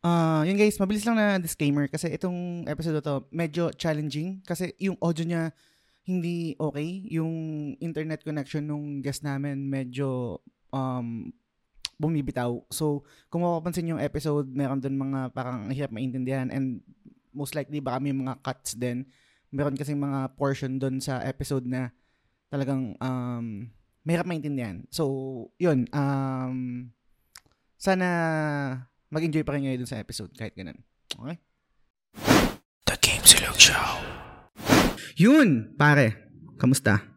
Ah, yun guys, mabilis lang na disclaimer kasi itong episode to medyo challenging kasi yung audio niya hindi okay. Yung internet connection nung guest namin medyo um, bumibitaw. So, kung mapapansin yung episode, meron doon mga parang ang hirap maintindihan and most likely baka may mga cuts din. Meron kasi mga portion doon sa episode na talagang um, mahirap maintindihan. So, yun. Um, sana mag-enjoy pa rin kayo dun sa episode kahit ganun. Okay? The Game Silog Show. Yun, pare. Kamusta?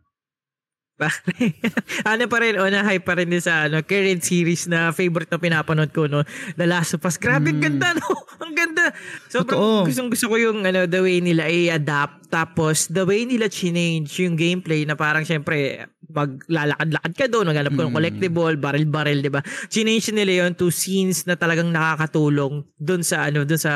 Pare, ano pa rin, oh, na-hype pa rin din sa ano, current series na favorite na pinapanood ko, no? The Last of Us. Grabe, ang ganda, no? Ang ganda. Sobrang gustong gusto ko yung ano, the way nila i-adapt. Tapos, the way nila change yung gameplay na parang syempre, maglalakad-lakad ka doon, maghanap ka ng Mm. collectible, barrel-barrel, di ba? Change nila yon to scenes na talagang nakakatulong doon sa ano, doon sa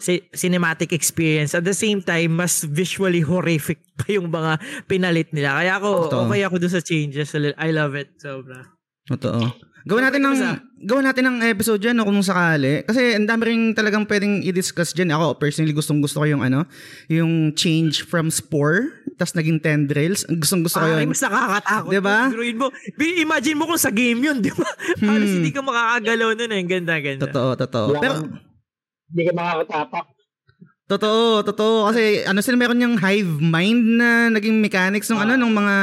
ci- cinematic experience. At the same time, mas visually horrific pa yung mga pinalit nila. Kaya ako, Totoo. okay ako doon sa changes. I love it. Sobra. Totoo. Gawin natin ng gawin natin ng episode diyan no, kung sakali kasi ang dami rin talagang pwedeng i-discuss diyan. Ako personally gustong gusto ko yung ano, yung change from spore tas naging tendrils. Gustong gusto ko Ay, yun. mas nakakatakot. Diba? Biruin mo. Bi- Imagine mo kung sa game yun, di ba? Halos hindi ka makakagalaw nun eh. Ganda, ganda. Totoo, totoo. Pero Hindi ka makakatapak. Totoo, totoo kasi ano sila meron yung hive mind na naging mechanics ng ano ng mga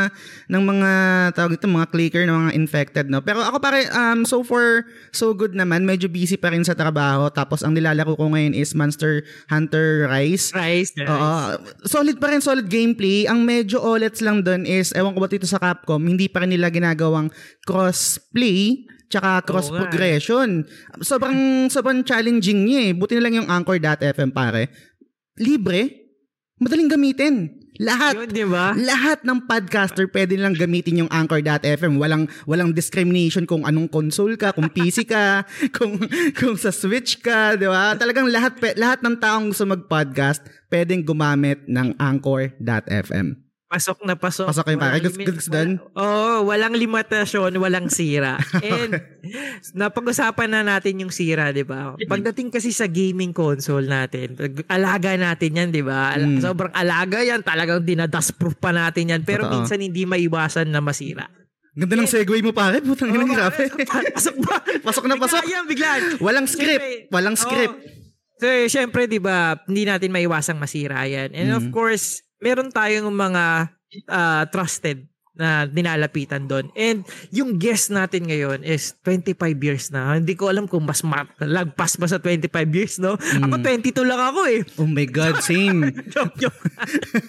ng mga tawag ito mga clicker ng mga infected no. Pero ako pare um so far so good naman, medyo busy pa rin sa trabaho tapos ang nilalaro ko ngayon is Monster Hunter Rise. Rice, nice. Oo. Solid pa rin, solid gameplay. Ang medyo olets lang doon is, ewan ko ba dito sa Capcom, hindi pa rin nila ginagawang cross-play tsaka cross-progression. Sobrang, sobrang challenging niya eh. Buti na lang yung Anchor.fm pare. Libre. Madaling gamitin. Lahat. Yun, di ba? Lahat ng podcaster pwede nilang gamitin yung Anchor.fm. Walang walang discrimination kung anong console ka, kung PC ka, kung kung sa Switch ka, 'di ba? Talagang lahat lahat ng taong gusto mag-podcast pwedeng gumamit ng Anchor.fm. Pasok na pasok. Pasok kayo, pare. Doon? Oo, walang limitasyon, walang sira. And napag-usapan na natin yung sira, di ba? Pagdating kasi sa gaming console natin, alaga natin yan, di ba? Ala- Mm. Sobrang alaga yan, talagang dinadustproof pa natin yan. Pero Totoo. minsan hindi maiwasan na masira. Ganda ng segue mo pare, putang ina grabe. pare, Pasok ba? Pasok na pasok. Bigla yan, biglaan. Walang script, Siyempre, walang script. So, eh, syempre, di ba, hindi natin maiwasang masira yan. And of Mhm. course, meron tayong mga ah, trusted na dinalapitan doon. And yung guest natin ngayon is 25 years na. Hindi ko alam kung mas ma- lagpas ba sa 25 years, no? Ako Mm. 22 lang ako eh. Oh my god, same. joke, joke.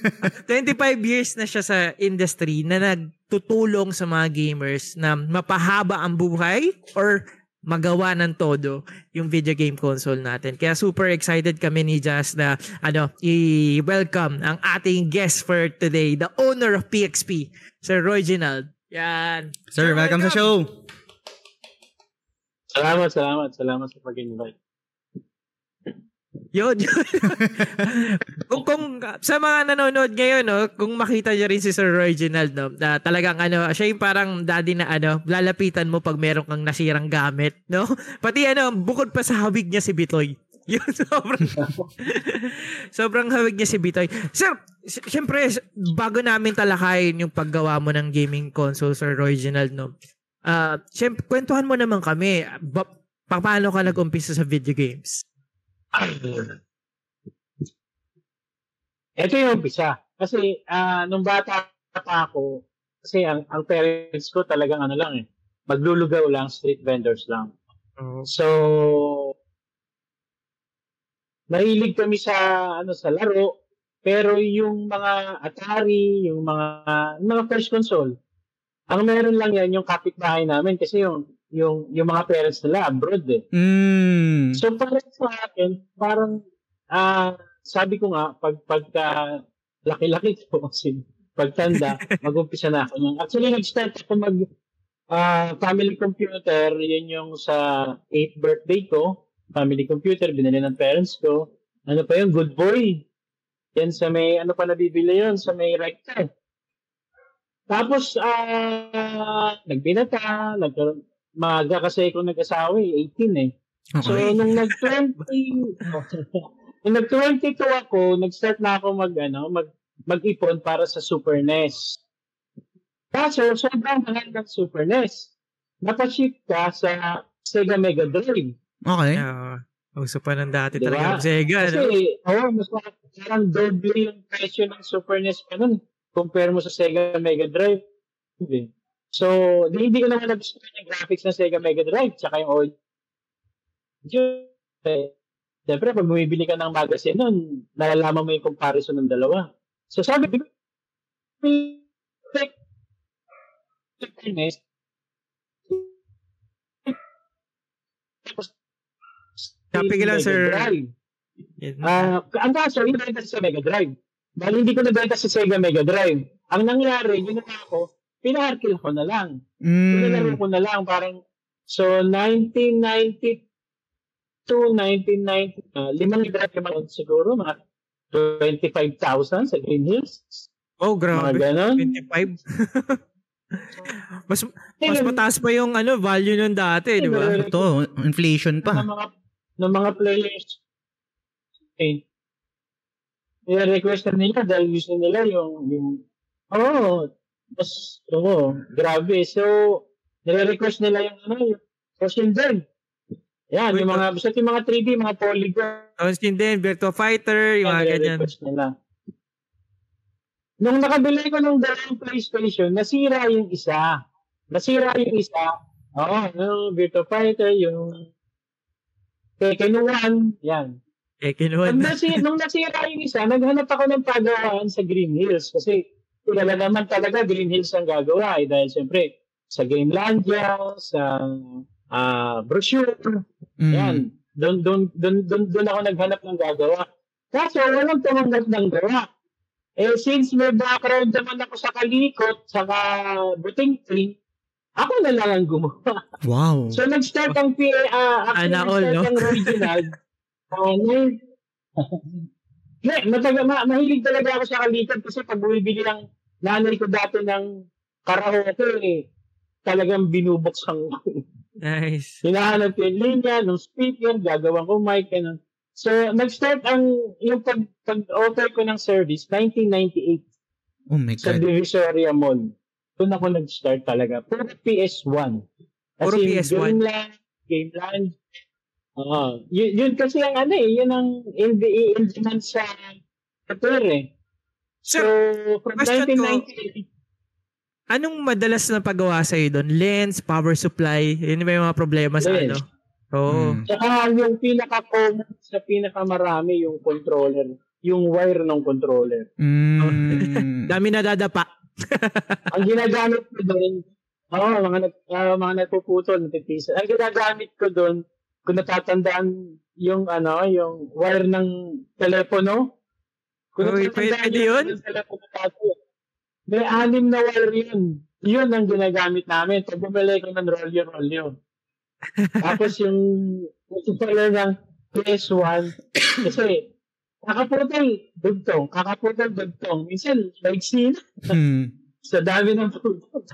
25 years na siya sa industry na nagtutulong sa mga gamers na mapahaba ang buhay or magawa ng todo yung video game console natin. Kaya super excited kami ni Jazz na ano, i-welcome ang ating guest for today, the owner of PXP, Sir Reginald. Yan. Sir, welcome sa show. Salamat, salamat, salamat sa pag-invite. Yun, yun. kung, kung sa mga nanonood ngayon, no, kung makita niyo rin si Sir Reginald, no, na talagang ano, siya yung parang daddy na ano, lalapitan mo pag meron kang nasirang gamit, no? Pati ano, bukod pa sa hawig niya si Bitoy. Yun, sobrang, sobrang hawig niya si Bitoy. Sir, s- syempre, s- bago namin talakayin yung paggawa mo ng gaming console, Sir Reginald, no? Ah, syempre, kwentuhan mo naman kami, ba, pa- paano ka nag-umpisa sa video games? Ito yung umpisa. Kasi ah nung bata pa ako, kasi ang, ang parents ko talagang ano lang eh, maglulugaw lang, street vendors lang. So, mahilig kami sa ano sa laro, pero yung mga Atari, yung mga yung mga first console, ang meron lang yan yung kapitbahay namin kasi yung yung yung mga parents nila abroad eh. Mm. So parang sa akin, parang ah sabi ko nga pag pagka laki-laki ko kasi pagtanda, mag-umpisa na ako. Actually nag-start ako mag ah, family computer, yun yung sa 8th birthday ko. Family computer, binili ng parents ko. Ano pa yun? Good boy. Yan sa may, ano pa nabibili yun? Sa may rector. Tapos, ah, nagbinata, nagkaroon, maaga kasi ako nag-asawa eh, 18 eh. So, Okay. nung nag-20, nung nag-22 ako, nag-start na ako mag, ano, mag, mag-ipon para sa Super NES. Kaso, sobrang mahal ng Super NES. Napaship ka sa Sega Mega Drive. Okay. Oo. uso pa ng dati Diba? talaga ng Sega. Kasi, No? oh, mas ma- parang doble yung presyo ng Super NES pa nun. Compare mo sa Sega Mega Drive. Eh. So, di, hindi ko naman nagustuhan yung graphics ng Sega Mega Drive tsaka yung audio. Siyempre, pag bumibili ka ng magazine nun, nalalaman mo yung comparison ng dalawa. So, sabi ko, Copy ka lang, sir. Drive. Yun. Ah, ang kaso, hindi nabenta sa Mega Drive. Dahil hindi ko nabenta sa Sega Mega Drive. Ang nangyari, ginawa ko, pinaharkil ko na lang. Pinalaro Mm. ko na lang. Parang, so, 1992, 1990, uh, limang libra naman siguro, mga 25,000 sa Green Hills. oh, Mga grabe. ganon. 25. mas mas mataas pa yung ano value nun dati, di ba? Ito, inflation ng pa. mga ng mga players eh i-request na nila dahil gusto nila yung yung oh mas oh grabe. So nire-request nila yung ano yung Ocean Burn yan yung mga basta yung mga 3D mga polygon Tapos yun din, Virtua Fighter, yung mga yan, ganyan. nire-request nila. Nung nakabili ko ng dalawang PlayStation nasira yung isa. Nasira yung isa. Oo yung Virtua Fighter yung Tekken 1 yan. Kinuha Pag na. nasi, nung nasira yung isa, naghanap ako ng pagawaan sa Green Hills kasi kilala naman talaga Green Hills ang gagawa eh, dahil siyempre sa Gamelandia, sa ah brochure, Mm. yan. Doon doon doon doon doon ako naghanap ng gagawa. Kaso walang tumanggap ng gawa. Eh since may background naman ako sa kalikot, sa buting tree, ako na lang ang gumawa. Wow. So nag-start ang PA, uh, Ana all, nag-start no? ang original. ano? Hindi, mataga, ma, mahilig talaga ako sa kalitan kasi pag bumibili ng nanay ko dati ng karaoke, eh, talagang binubuksan ko. Nice. Hinahanap ko yung linya, ng speaker, gagawin ko mic, ganun. So, nag-start ang, yung pag, pag-offer ko ng service, 1998 Oh my sa God. Divisoria Mall. Doon ako nag-start talaga. Puro PS1. As Puro in, PS1. Gameland, Gameland. Oo. yun, yun kasi ang ano eh, yun ang in demand sa Twitter eh. So, from question ko, 1998, Anong madalas na pagawa sa'yo doon? Lens, power supply? Yun ba yung mga problema sa Lens. ano? Oo. Mm. Tsaka yung pinaka-common sa pinakamarami yung controller, yung wire ng controller. Mm. Dami na dadapa. Ang ginagamit ko doon, oo, mga, nag, ah, mga nagpuputol, natitisa. Ang ginagamit ko doon, kung natatandaan yung ano, yung wire ng telepono. Kung Uy, pwede yun? telepono dati, may anim na wire yun. Yun ang ginagamit namin. Pag bumili ko ng rolyo-rolyo. Tapos yung controller ng PS1, kasi kakaputol, dugtong, kakaputol, dugtong. Minsan, maiksi na Mm. sa dami ng product.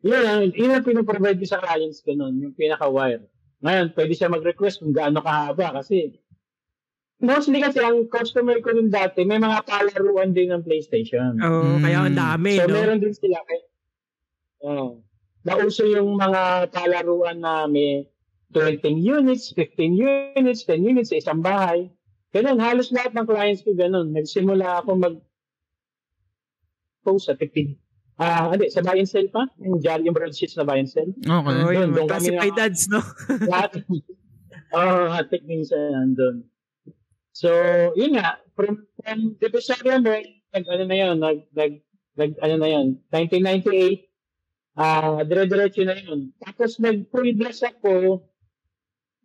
yun, yun ang pinaprovide ko sa clients ko nun, yung pinaka-wire. Ngayon, pwede siya mag-request kung gaano kahaba kasi mostly kasi ang customer ko rin dati, may mga palaruan din ng PlayStation. Oo, Mm. kaya ang dami, so, no? meron din sila. Kay, oh, nauso yung mga palaruan na may 20 units, 15 units, 10 units sa isang bahay. Ganun, halos lahat ng clients ko ganun. Nagsimula ako mag post sa 15. Ah, hindi, sa buy and sell pa. Yung Jolly yung broadsheets na buy and sell. Okay. Oo, Doon, yung doon kami classified na- ads, no? lahat. Oo, oh, techniques na nandun. So, yun nga, from, from Divisoria Mall, nag, ano na yun, nag, nag, nag, ano na yun, 1998, ah, dire-diretso na yun. Tapos blast ako,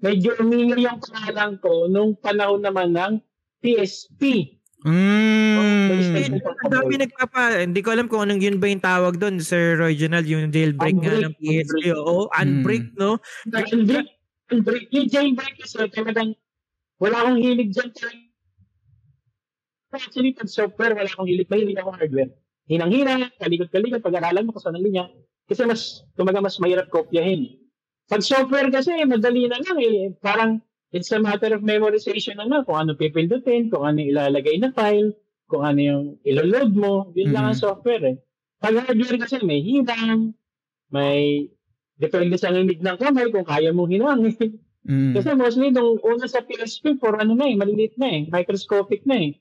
medyo umingay yung pangalan ko nung panahon naman ng PSP. Mm. Ang dami nagpapa, hindi ko alam kung anong yun ba yung tawag doon, Sir Reginald, yung jailbreak nga Unbreak, ng PSP. unbreak. Oo, unbreak, no? Unbreak, unbreak, yung jailbreak kasi talagang wala akong hilig dyan. Actually, pag software, wala akong hilig. Mahilig ako hardware. Hinang-hina, kalikot-kalikot, pag-aralan mo kung saan ang linya. Kasi mas, kumaga mas mahirap kopyahin. Pag software kasi, madali na lang eh. Parang, it's a matter of memorization na lang kung ano pipindutin, kung ano ilalagay na file, kung ano yung ilo-load mo. Yun lang ang Mhm. software eh. Pag hardware kasi, may hinang, may depende sa nginig ng kamay kung kaya mong hinangin. Mm. Kasi mostly, nung una sa PSP, for ano na eh, maliliit na eh, microscopic na eh.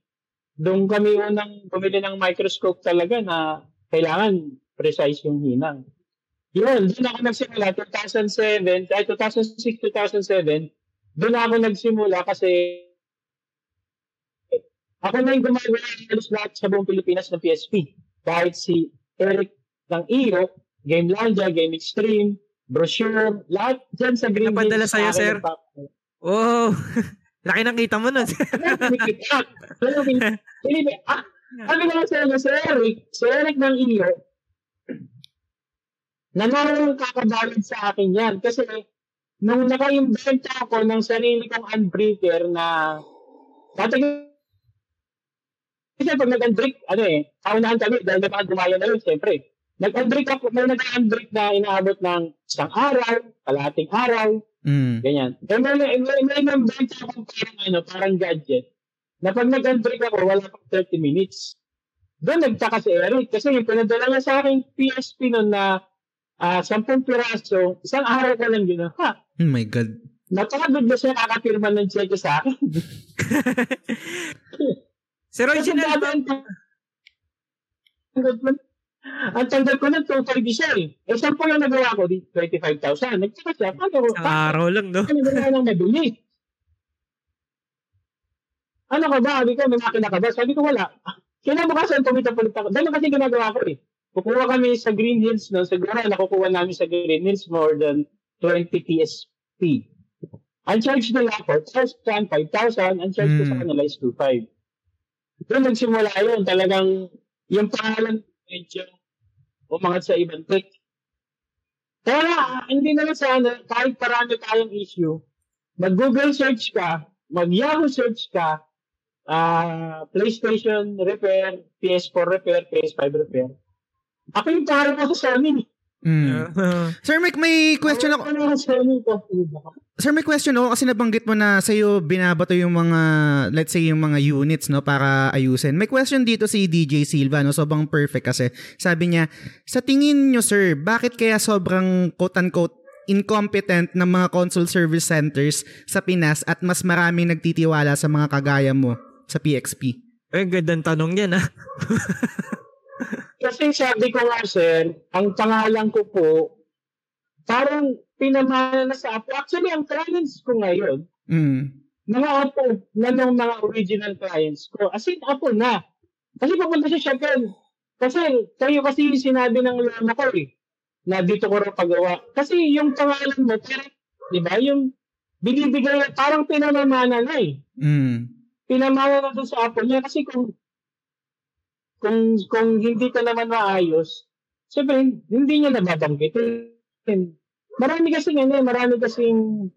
Doon kami unang bumili ng microscope talaga na kailangan precise yung hinang. Yun, doon ako nagsimula, 2007, ay 2006, 2007, doon ako nagsimula kasi ako na yung gumagawa ng halos lahat sa buong Pilipinas ng PSP. Kahit si Eric ng Iyo, Game Landia, Game Extreme, Brochure, lahat dyan sa Green Napadala Hills, sa'yo, sa akin sir? Wow. Laki ng kita mo nun. ah, Sabi ko sa inyo, si Eric, si Eric ng iyo, nanalo kakabalad sa akin yan. Kasi nung nakaimbenta ako ng sarili kong unbreaker na dati kasi pag nag-unbreak, ano eh, kaunahan kami, dahil naman gumaya na yun, siyempre. Nag-unbreak ako, may nag-unbreak na inaabot ng isang araw, kalahating araw, Mm. Ganyan. Eh, may, may, may, may nambenta ako parang, ano, parang gadget na pag nag-unbreak ako, wala pang 30 minutes. Doon nagtaka si Eric kasi yung pinadala niya sa akin PSP noon na ah 10 piraso, isang araw ko lang ginawa. Oh my God. Napakagod na siya kakapirma ng check sa akin. Sir Original, dati, ang- ang tanggal ko ng 2.5 isa eh. Eh, saan po yung nagawa ko? Di 25,000. Nagtaka siya. Paano? isang araw lang, no? Ano ba nang mabili? Ano ka ba? Sabi ko, may makina ka ba? Sabi ko, wala. Kinabukasan, tumitapulit ako. Dahil kasi ginagawa ko eh. Kukuha kami sa Green Hills no? Siguro nakukuha namin sa Green Hills more than 20 PSP. Ang charge nila ako, charge plan 5,000. Ang charge ko sa Hmm. kanila is 2,500. Doon nagsimula yun. Talagang yung pangalan medyo umangat sa ibang trick. Kaya hindi na lang sana, kahit parami tayong issue, mag-Google search ka, mag-Yahoo search ka, ah PlayStation repair, PS4 repair, PS5 repair. Ako yung parang ako sa amin. Mm. Sir Mike, may question ako. Sa? Sir, may question ako kasi nabanggit mo na sa'yo binabato yung mga, let's say, yung mga units, no, para ayusin. May question dito si DJ Silva, no, sobrang perfect kasi. Sabi niya, sa tingin nyo, sir, bakit kaya sobrang quote-unquote incompetent ng mga console service centers sa Pinas at mas maraming nagtitiwala sa mga kagaya mo sa PXP? Ay, gandang tanong yan, ah. Kasi sabi ko nga, sir, ang pangalan ko po, parang pinamana na sa Apo. Actually, ang clients ko ngayon, Mm. mga Apo na ng mga original clients ko. As in, Apo na. Kasi papunta siya Shopee. Kasi kayo kasi yung sinabi ng lama ko eh, na dito ko rin pagawa. Kasi yung pangalan mo, parang, di ba, yung binibigay, parang pinamamana na eh. Mm. Pinamana na dun sa Apo niya. Kasi kung kung kung hindi ka naman maayos, siyempre, hindi niya nababanggitin. Marami kasing ano, eh, marami kasing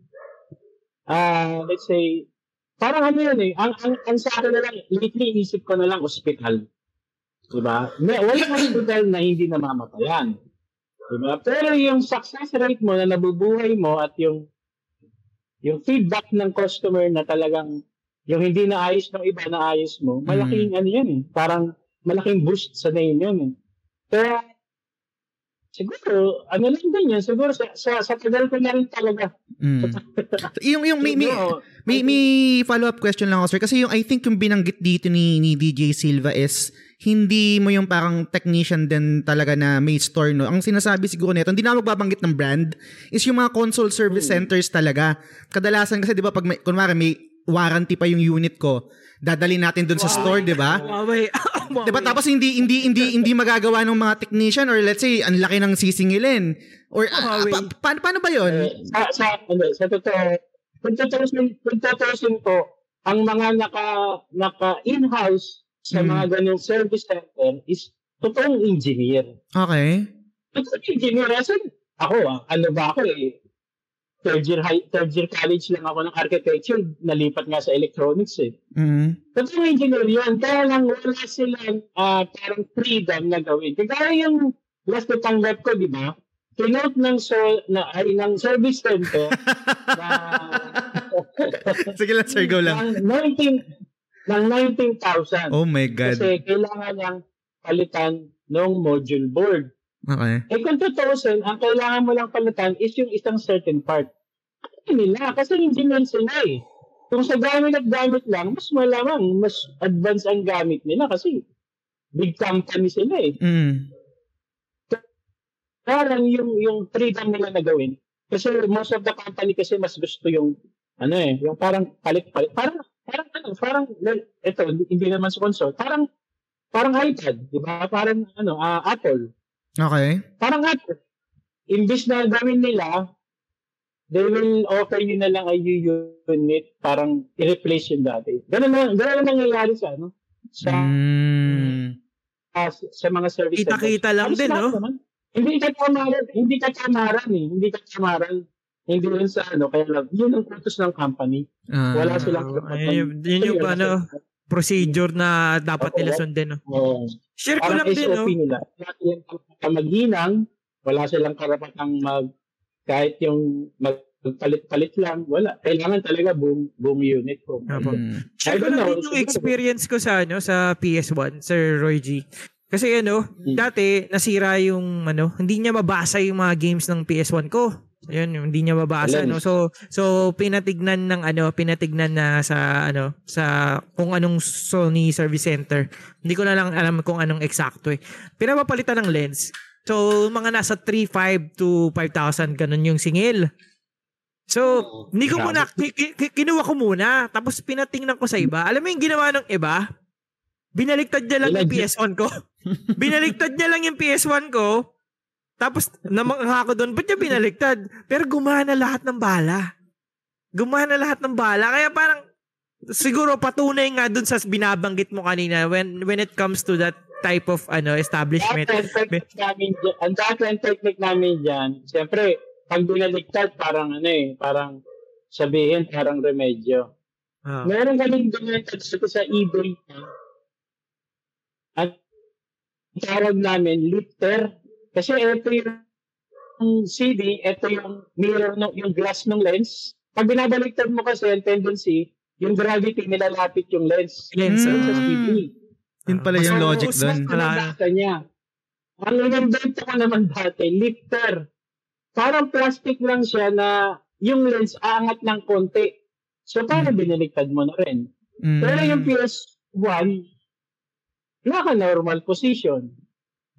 ah let's say parang ano yun eh, ang, ang, ang sa akin na lang, lately inisip ko na lang hospital. Diba? May, walang hospital na hindi namamatayan. Diba? Pero yung success rate mo na nabubuhay mo at yung yung feedback ng customer na talagang yung hindi naayos ng iba naayos mo, malaking ano yan eh. Parang malaking boost sa name yun eh. Kaya siguro, ano lang din yan, siguro sa, sa, sa tagal ko na rin talaga. Mm. yung, yung, may, may, May, may follow-up question lang ako, sir. Kasi yung, I think yung binanggit dito ni, ni DJ Silva is, hindi mo yung parang technician din talaga na may store, no? Ang sinasabi siguro nito, hindi na magbabanggit ng brand, is yung mga console service centers talaga. Kadalasan kasi, di ba, pag may, kunwari may warranty pa yung unit ko, dadali natin dun sa store, di ba? Huawei. 'Di ba? Tapos hindi hindi hindi hindi magagawa ng mga technician or let's say ang laki ng sisingilin or Huawei. pa- pa- paano ba 'yon? eh, sa, sa, ano, sa totoo, kung tutusin, kung tutusin po, ang mga naka, naka in-house sa Hmm. mga ganyung service center is totoong engineer. Okay. Totoong engineer. Kasi ako, ah, ano ba ako eh, third year, high, third year college lang ako ng architecture, nalipat nga sa electronics eh. Mm. Totoong engineer yun. Kaya lang wala silang ah, parang freedom na gawin. Kaya yung last na tanggap ko, di ba? kinote ng so, na ay ng service center na Sige lang, sir, go lang. ng 19 ng 19,000 Oh my God. kasi kailangan niyang palitan ng module board. Okay. Eh kung tutuusin, ang kailangan mo lang palitan is yung isang certain part. Ano nila? Kasi hindi man sila eh. Kung sa gamit at gamit lang, mas malamang, mas advanced ang gamit nila kasi big company sila eh. Mm. Parang yung, yung freedom nila na gawin. Kasi most of the company kasi mas gusto yung, ano eh, yung parang palit-palit. Parang, parang ano, parang, ito, hindi naman sponsor. Parang, parang iPad, di ba? Parang, ano, ah, Apple. Okay. Parang Apple. Imbis na gawin nila, they will offer you na lang a unit, parang i-replace yung dati. Ganun na, ganun na nangyayari sa, ano, sa, Mm. ah, sa mga service Kita-kita lang Halos din, no? naman. Hindi ka kamaran, hindi ka kamaran eh. Hindi ka kamaran. Hindi rin sa ano, kaya lang, yun ang utos ng company. Ah. Wala silang Ayun, yun yung ano, procedure na dapat nila sundin. No? Oh, Share ko lang din, no? Nila. Wala silang karapatang maghinang, wala silang karapatang mag, kahit yung magpalit-palit lang, wala. Kailangan talaga buong, buong unit ko. Apo. Mm. Share ko lang din yung experience ko sa ano sa PS1, Sir Roy G. Kasi ano, Hmm. dati nasira yung ano, hindi niya mabasa yung mga games ng PS1 ko. Ayun, yung hindi niya mabasa Alam. no. So so pinatignan ng ano, pinatignan na sa ano, sa kung anong Sony Service Center. Hindi ko na lang alam kung anong eksakto eh. Pinapapalitan ng lens. So mga nasa 3.5 to 5,000 ganun yung singil. So, hindi ko muna, ki- ki- ki- kinuha ko muna, tapos pinatingnan ko sa iba. Alam mo yung ginawa ng iba? Binaliktad niya lang yung Binag- PS1 ko. Binaliktad niya lang yung PS1 ko. Tapos, namangha ko doon, ba't niya binaliktad? Pero gumana lahat ng bala. Gumana lahat ng bala. Kaya parang, siguro patunay nga doon sa binabanggit mo kanina when when it comes to that type of ano establishment. Ang technique namin dyan, ang dati ang technique namin dyan, siyempre, pag binaliktad, parang ano eh, parang sabihin, parang remedyo. Ah. Meron kaming binaliktad sa, sa eBay. At tawag namin, lifter. Kasi ito yung CD, ito yung mirror, no, yung glass ng lens. Pag binabaliktad mo kasi, ang tendency, yung gravity nilalapit yung lens. Lens, ah. sa CD. Yun pala yung Mas- logic mas- doon. mas- Wala. Niya. Ang inambento ko naman dati, lifter. Parang plastic lang siya na yung lens aangat ng konti. So, para binaliktad mo na rin. Mm. Pero yung PS1, naka-normal position.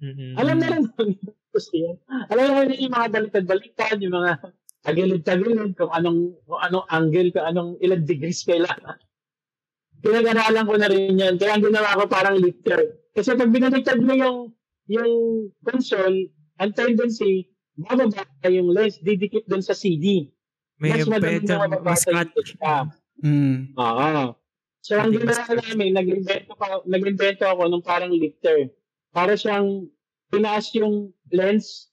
Mm-mm. Alam na lang namin yung position. Alam na lang yung mga baliktad-baliktad, yung mga tagilid-tagilid, kung anong, kung anong angle, kung anong ilang degrees kailangan. Pinag-aralan ko na rin yan. Kaya ang ginawa ko parang lifter. Kasi pag binaliktad mo yung yung console, ang tendency, bababa yung lens, didikit dun sa CD. May Mas better, na mababasa mas yung cut. data. Mm. Oo. So, ang ginawa namin, nag-invento, pa, nag-invento ako ng parang lifter. Para siyang, pinaas yung lens,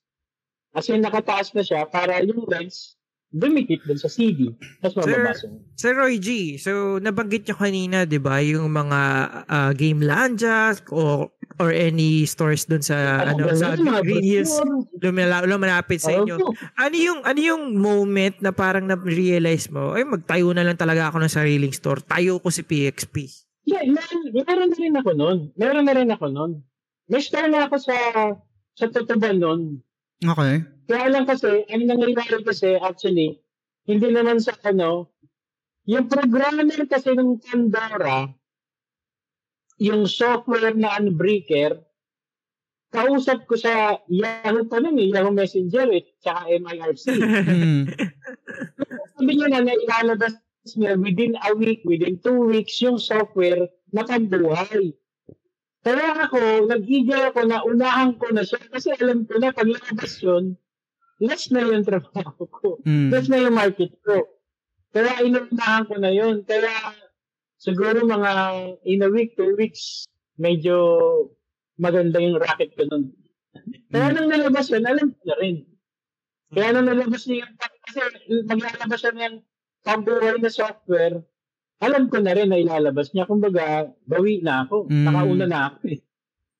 as in nakataas na siya, para yung lens, dumikit dun sa CD. Tapos Sir, mababasa. mo. Sir Roy G, so nabanggit nyo kanina, di ba, yung mga ah, game lanja o or any stores dun sa ano ganun, sa Green Hills lumala, lumalapit sa inyo. Ano yung ano yung moment na parang na-realize mo, ay magtayo na lang talaga ako ng sariling store. Tayo ko si PXP. Yeah, meron, meron na rin ako nun. Meron na rin ako nun. May store na ako sa sa Totoban nun. Okay. Kaya lang kasi, ang nangyayari kasi actually, hindi naman sa ano, yung programmer kasi ng Pandora, yung software na Unbreaker, kausap ko sa Yahoo pa nun eh, Yahoo Messenger eh, tsaka MIRC. Mm. Sabi niya na na ilalabas niya within a week, within two weeks, yung software na pambuhay. Kaya ako, nag-eager ako na unahan ko na siya kasi alam ko na pag labas yun, less na yung trabaho ko. Mm. Less na yung market ko. Kaya inuunahan ko na yun. Kaya siguro mga in a week, two weeks, medyo maganda yung racket ko nun. Kaya nung nalabas yun, alam ko na rin. Kaya nung nalabas niya yung, kasi maglalabas siya ng pambuhay na software, alam ko na rin na ilalabas niya. Kumbaga, bawi na ako. Mm. Nakauna na ako eh.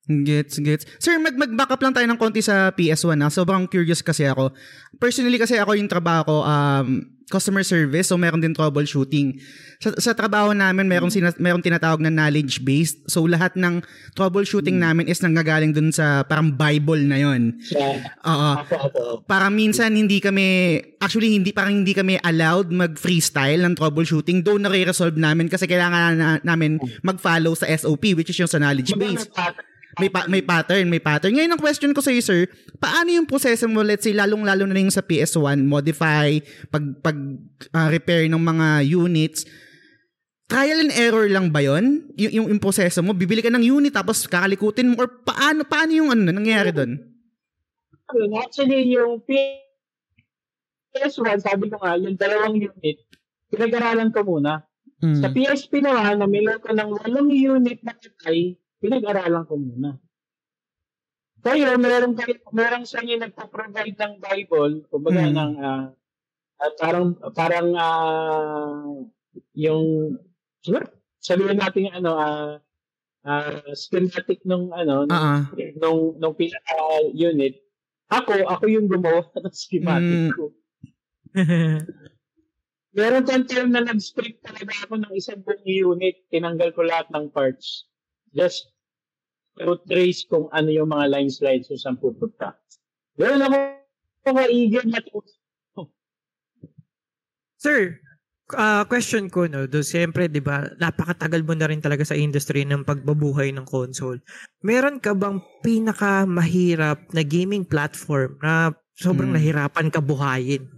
Gets, gets. Sir, mag mag-back up lang tayo ng konti sa PS1 na. Sobrang curious kasi ako. Personally kasi ako yung trabaho ko, um, customer service, so meron din troubleshooting. Sa, sa trabaho namin, meron, sina, meron tinatawag na knowledge-based. So lahat ng troubleshooting namin is nanggagaling dun sa parang Bible na yon. Yeah. Oo. Ako. Parang minsan hindi kami, actually hindi, parang hindi kami allowed mag-freestyle ng troubleshooting. Though nare-resolve namin kasi kailangan na, namin mag-follow sa SOP, which is yung sa knowledge-based may pa- may pattern, may pattern. Ngayon ang question ko sa iyo sir, paano yung proseso mo let's say lalong-lalo na yung sa PS1, modify, pag pag ah, repair ng mga units? Trial and error lang ba 'yon? Y- yung, yung proseso mo, bibili ka ng unit tapos kakalikutin mo or paano paano yung ano nangyayari doon? Actually, yung PS1, sabi ko nga, yung dalawang unit, pinag-aralan ko muna. Hmm. Sa PSP naman, na meron ko ng walong unit na patay, pinag-aralan ko muna. Kaya meron kayo, meron sa inyo nagpo-provide ng Bible, kumbaga Mm. ng ah, ah, parang parang ah, yung siguro sabihin natin ano ah ah, schematic nung ano ah. nung nung pinaka unit. Ako, ako yung gumawa ng schematic Mm. ko. Meron kang time na nag-strip talaga ako ng isang buong unit. Tinanggal ko lahat ng parts. Just to trace kung ano yung mga line slides kung saan pupunta. Meron ako mga eager na Sir, ah, question ko no, do siyempre 'di ba, napakatagal mo na rin talaga sa industry ng pagbabuhay ng console. Meron ka bang pinaka mahirap na gaming platform na sobrang Hmm. nahirapan ka buhayin?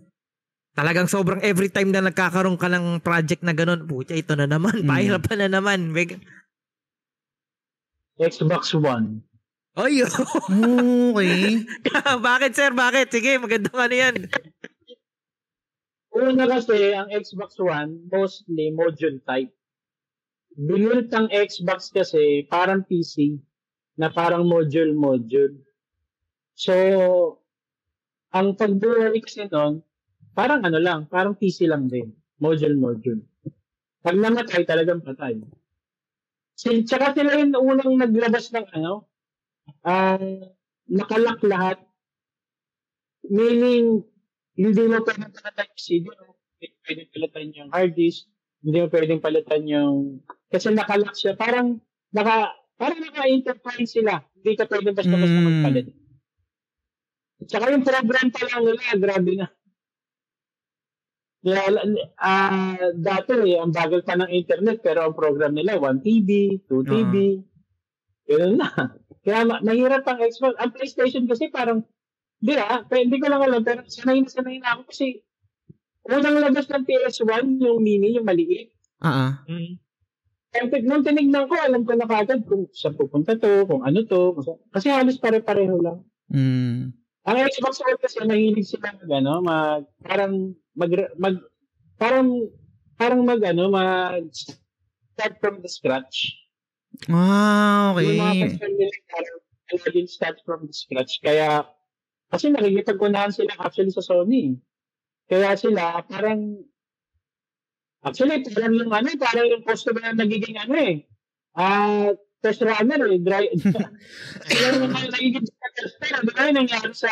Talagang sobrang every time na nagkakaroon ka ng project na ganun, pucha, ito na naman, Hmm. pahirapan na naman. Meg- Xbox One. Ay, Okay. bakit sir? Bakit? Sige, magandang ano yan. Una kasi, ang Xbox One, mostly module type. Binuilt ang Xbox kasi parang PC na parang module-module. So, ang pagbuhay kasi nun, parang ano lang, parang PC lang din. Module-module. Pag namatay, talagang patay. Tsaka sila yung unang naglabas ng ano, ang nakalak lahat. Meaning, hindi mo pwedeng palitan yung CD, no? hindi pwedeng palitan yung hard disk, hindi mo pwedeng palitan yung, kasi nakalock siya, parang, naka, parang naka-intertwine sila. Hindi ka pwedeng basta-basta Mm. magpalit. Tsaka yung program pa lang nila, grabe na. Kaya, ah, dati, eh, ang bagal pa ng internet, pero ang program nila, 1 TB, 2 TB, Ganun na. Kaya ma- mahirap ang Xbox. Ang PlayStation kasi parang, di ah, pero hindi ko lang alam, pero sanay na sanay na ako kasi unang labas ng PS1, yung mini, yung maliit. Ah, ah. Mm. Kaya pag- nung tinignan ko, alam ko na kagad kung saan pupunta to, kung ano to. Kasi halos pare-pareho lang. Mm. Ang Xbox One kasi mahilig sila mag, ano, mag, parang, mag, mag, parang, parang mag, ano, mag, start from the scratch. Ah, Yung mga okay. customer nila parang laging start from the scratch. Kaya, kasi nakikipag-unahan sila actually sa Sony. Kaya sila parang, actually parang yung ano, parang yung customer na nagiging ano eh, ah, test runner eh, dry, sila mga nagiging. Di ba yung nangyari sa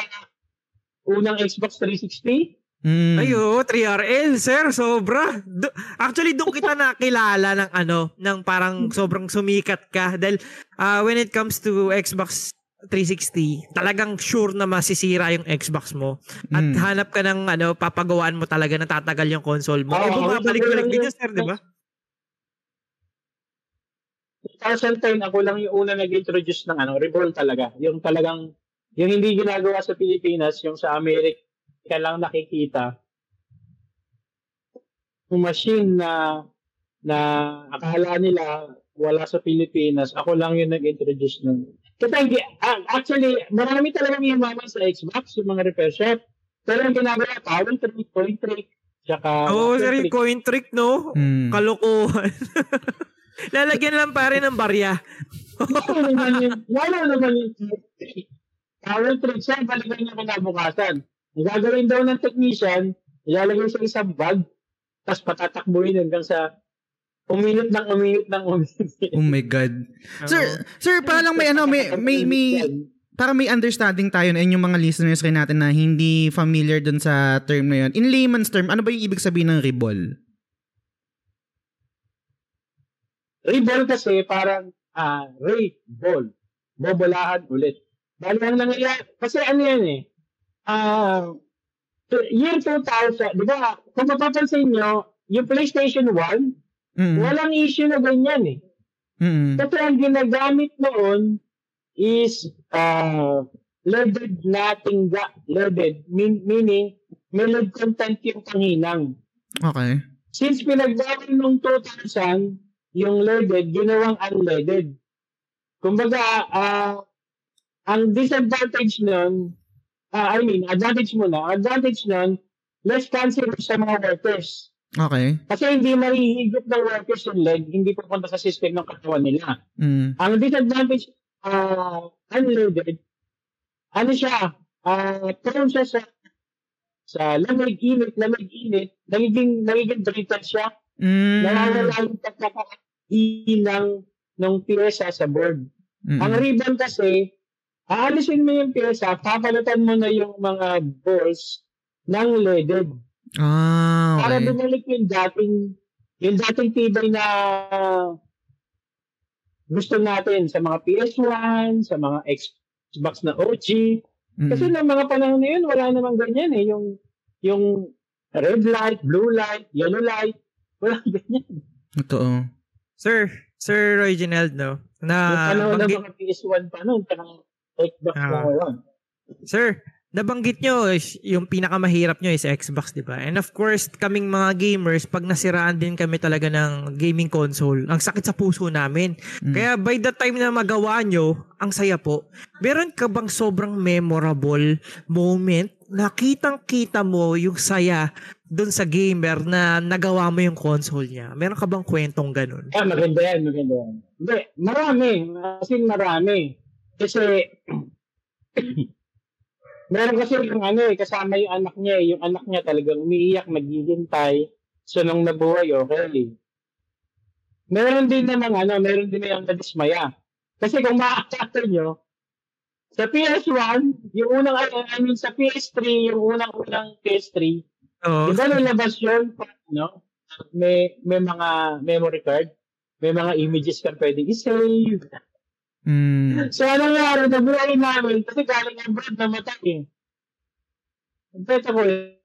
unang Xbox 360? Mm. Ay, oo, 3RL, sir, sobra. Do- actually, doon kita nakilala ng ano, ng parang sobrang sumikat ka. Dahil ah, when it comes to Xbox 360, talagang sure na masisira yung Xbox mo. At Mm. hanap ka ng ano, papagawaan mo talaga na tatagal yung console mo. Oo, eh, bumabalik-balik ako din lang yun, sir, di ba? 2010, ako lang yung una nag-introduce ng ano, Reborn talaga. Yung talagang, yung hindi ginagawa sa Pilipinas, yung sa Amerika lang nakikita. Yung machine na, na akala nila wala sa Pilipinas, ako lang yung nag-introduce ng. Kasi hindi, ah, actually, marami talaga yung mama sa Xbox, yung mga repair shop. Pero yung ginagawa, power trick, point trick, tsaka Oo, master sir, yung trick. coin trick, no? Mm. Kalokohan. Lalagyan lang pare ng barya. Wala naman yung, wala naman yung power trick siya, balikan niya kinabukasan. Ang gagawin daw ng technician, ilalagay sa isang bag, tapos patatakbuhin hanggang sa uminit ng uminit ng uminit. Oh my God. Sir, sir, parang may ano, may, may, may, para may understanding tayo na yung mga listeners rin natin na hindi familiar dun sa term na yun. In layman's term, ano ba yung ibig sabihin ng ribol? Reball kasi parang ah rape ball. Bobolahan ulit. Bali ang nangyayari, kasi ano yan eh, ah year 2000, di ba, kung mapapansin nyo, yung PlayStation 1, Mm. walang issue na ganyan eh. Mm. Kasi ang ginagamit noon is uh, leaded na tingga. Leaded, mean, meaning may lead content yung panginang. Okay. Since pinagbago nung 2000, yung leaded, ginawang unleaded. Kumbaga, ah, ang disadvantage nun, ah, I mean, advantage muna, advantage nun, less cancerous sa mga workers. Okay. Kasi hindi mahihigop ng workers yung lead, hindi pupunta sa system ng katawan nila. Mm. Ang disadvantage, uh, unleaded, ano siya, uh, prone siya sa sa lamig, init, lamig, init, nagiging, nagiging brittle siya. Mm. Nawawala yung pagkakailang ng pyesa sa board. Mm. Ang ribbon kasi, aalisin mo yung pyesa, papalitan mo na yung mga balls ng leaded. Ah, Para okay. bumalik yung dating, yung dating tibay na gusto natin sa mga PS1, sa mga Xbox na OG. Mm. Kasi ng mga panahon na yun, wala namang ganyan eh. Yung, yung red light, blue light, yellow light, wala ganyan. Totoo. Sir, Sir Reginald, no? yung Na panahon ng mga PS1 pa noon, Xbox Ah. na ngayon. Sir, nabanggit nyo yung pinakamahirap nyo is Xbox, di ba? And of course, kaming mga gamers, pag nasiraan din kami talaga ng gaming console, ang sakit sa puso namin. Mm. Kaya by the time na magawa nyo, ang saya po. Meron ka bang sobrang memorable moment na kitang-kita mo yung saya dun sa gamer na nagawa mo yung console niya? Meron ka bang kwentong ganun? Ah, maganda yan, maganda yan. Hindi, marami. Kasi marami. Kasi, meron kasi yung ano eh, kasama yung anak niya eh. Yung anak niya talagang umiiyak, naghihintay. So, nung nabuhay, okay. Meron din namang ano, meron din yung nadismaya. Kasi kung makakita nyo, sa PS1, yung unang, I mean, sa PS3, yung unang-unang PS3, Oh, Di ba nilabas yun? Ano? May, may mga memory card. May mga images ka pwedeng i-save. Mm. So, ano nangyari? Nabuhay namin kasi galing ang brand na matay eh. Ito ko eh.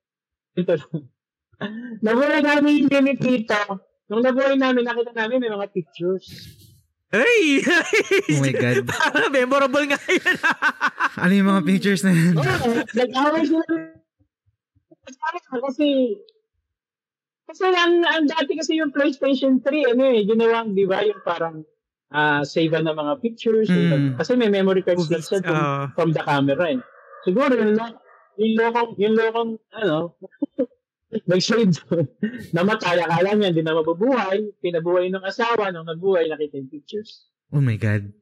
Ito lang. Nabuhay namin yung unit dito. Nung nabuhay namin, nakita namin may mga pictures. Hey! Oh my God. Parang memorable nga yun. Ano yung mga pictures na yun? Oo. Nag-away sila kasi kasi ang, ang dati kasi yung PlayStation 3, ano eh, ginawang, di ba, yung parang ah save ng mga pictures. Mm. Kasi may memory card Movies, station from, ah. from the camera eh. Siguro yung, lo- yung lokong, yung lokong, ano, nag-save doon. Namatay, akala niya, hindi na mabubuhay. Pinabuhay ng asawa, nung nabuhay, nakita yung pictures. Oh my God.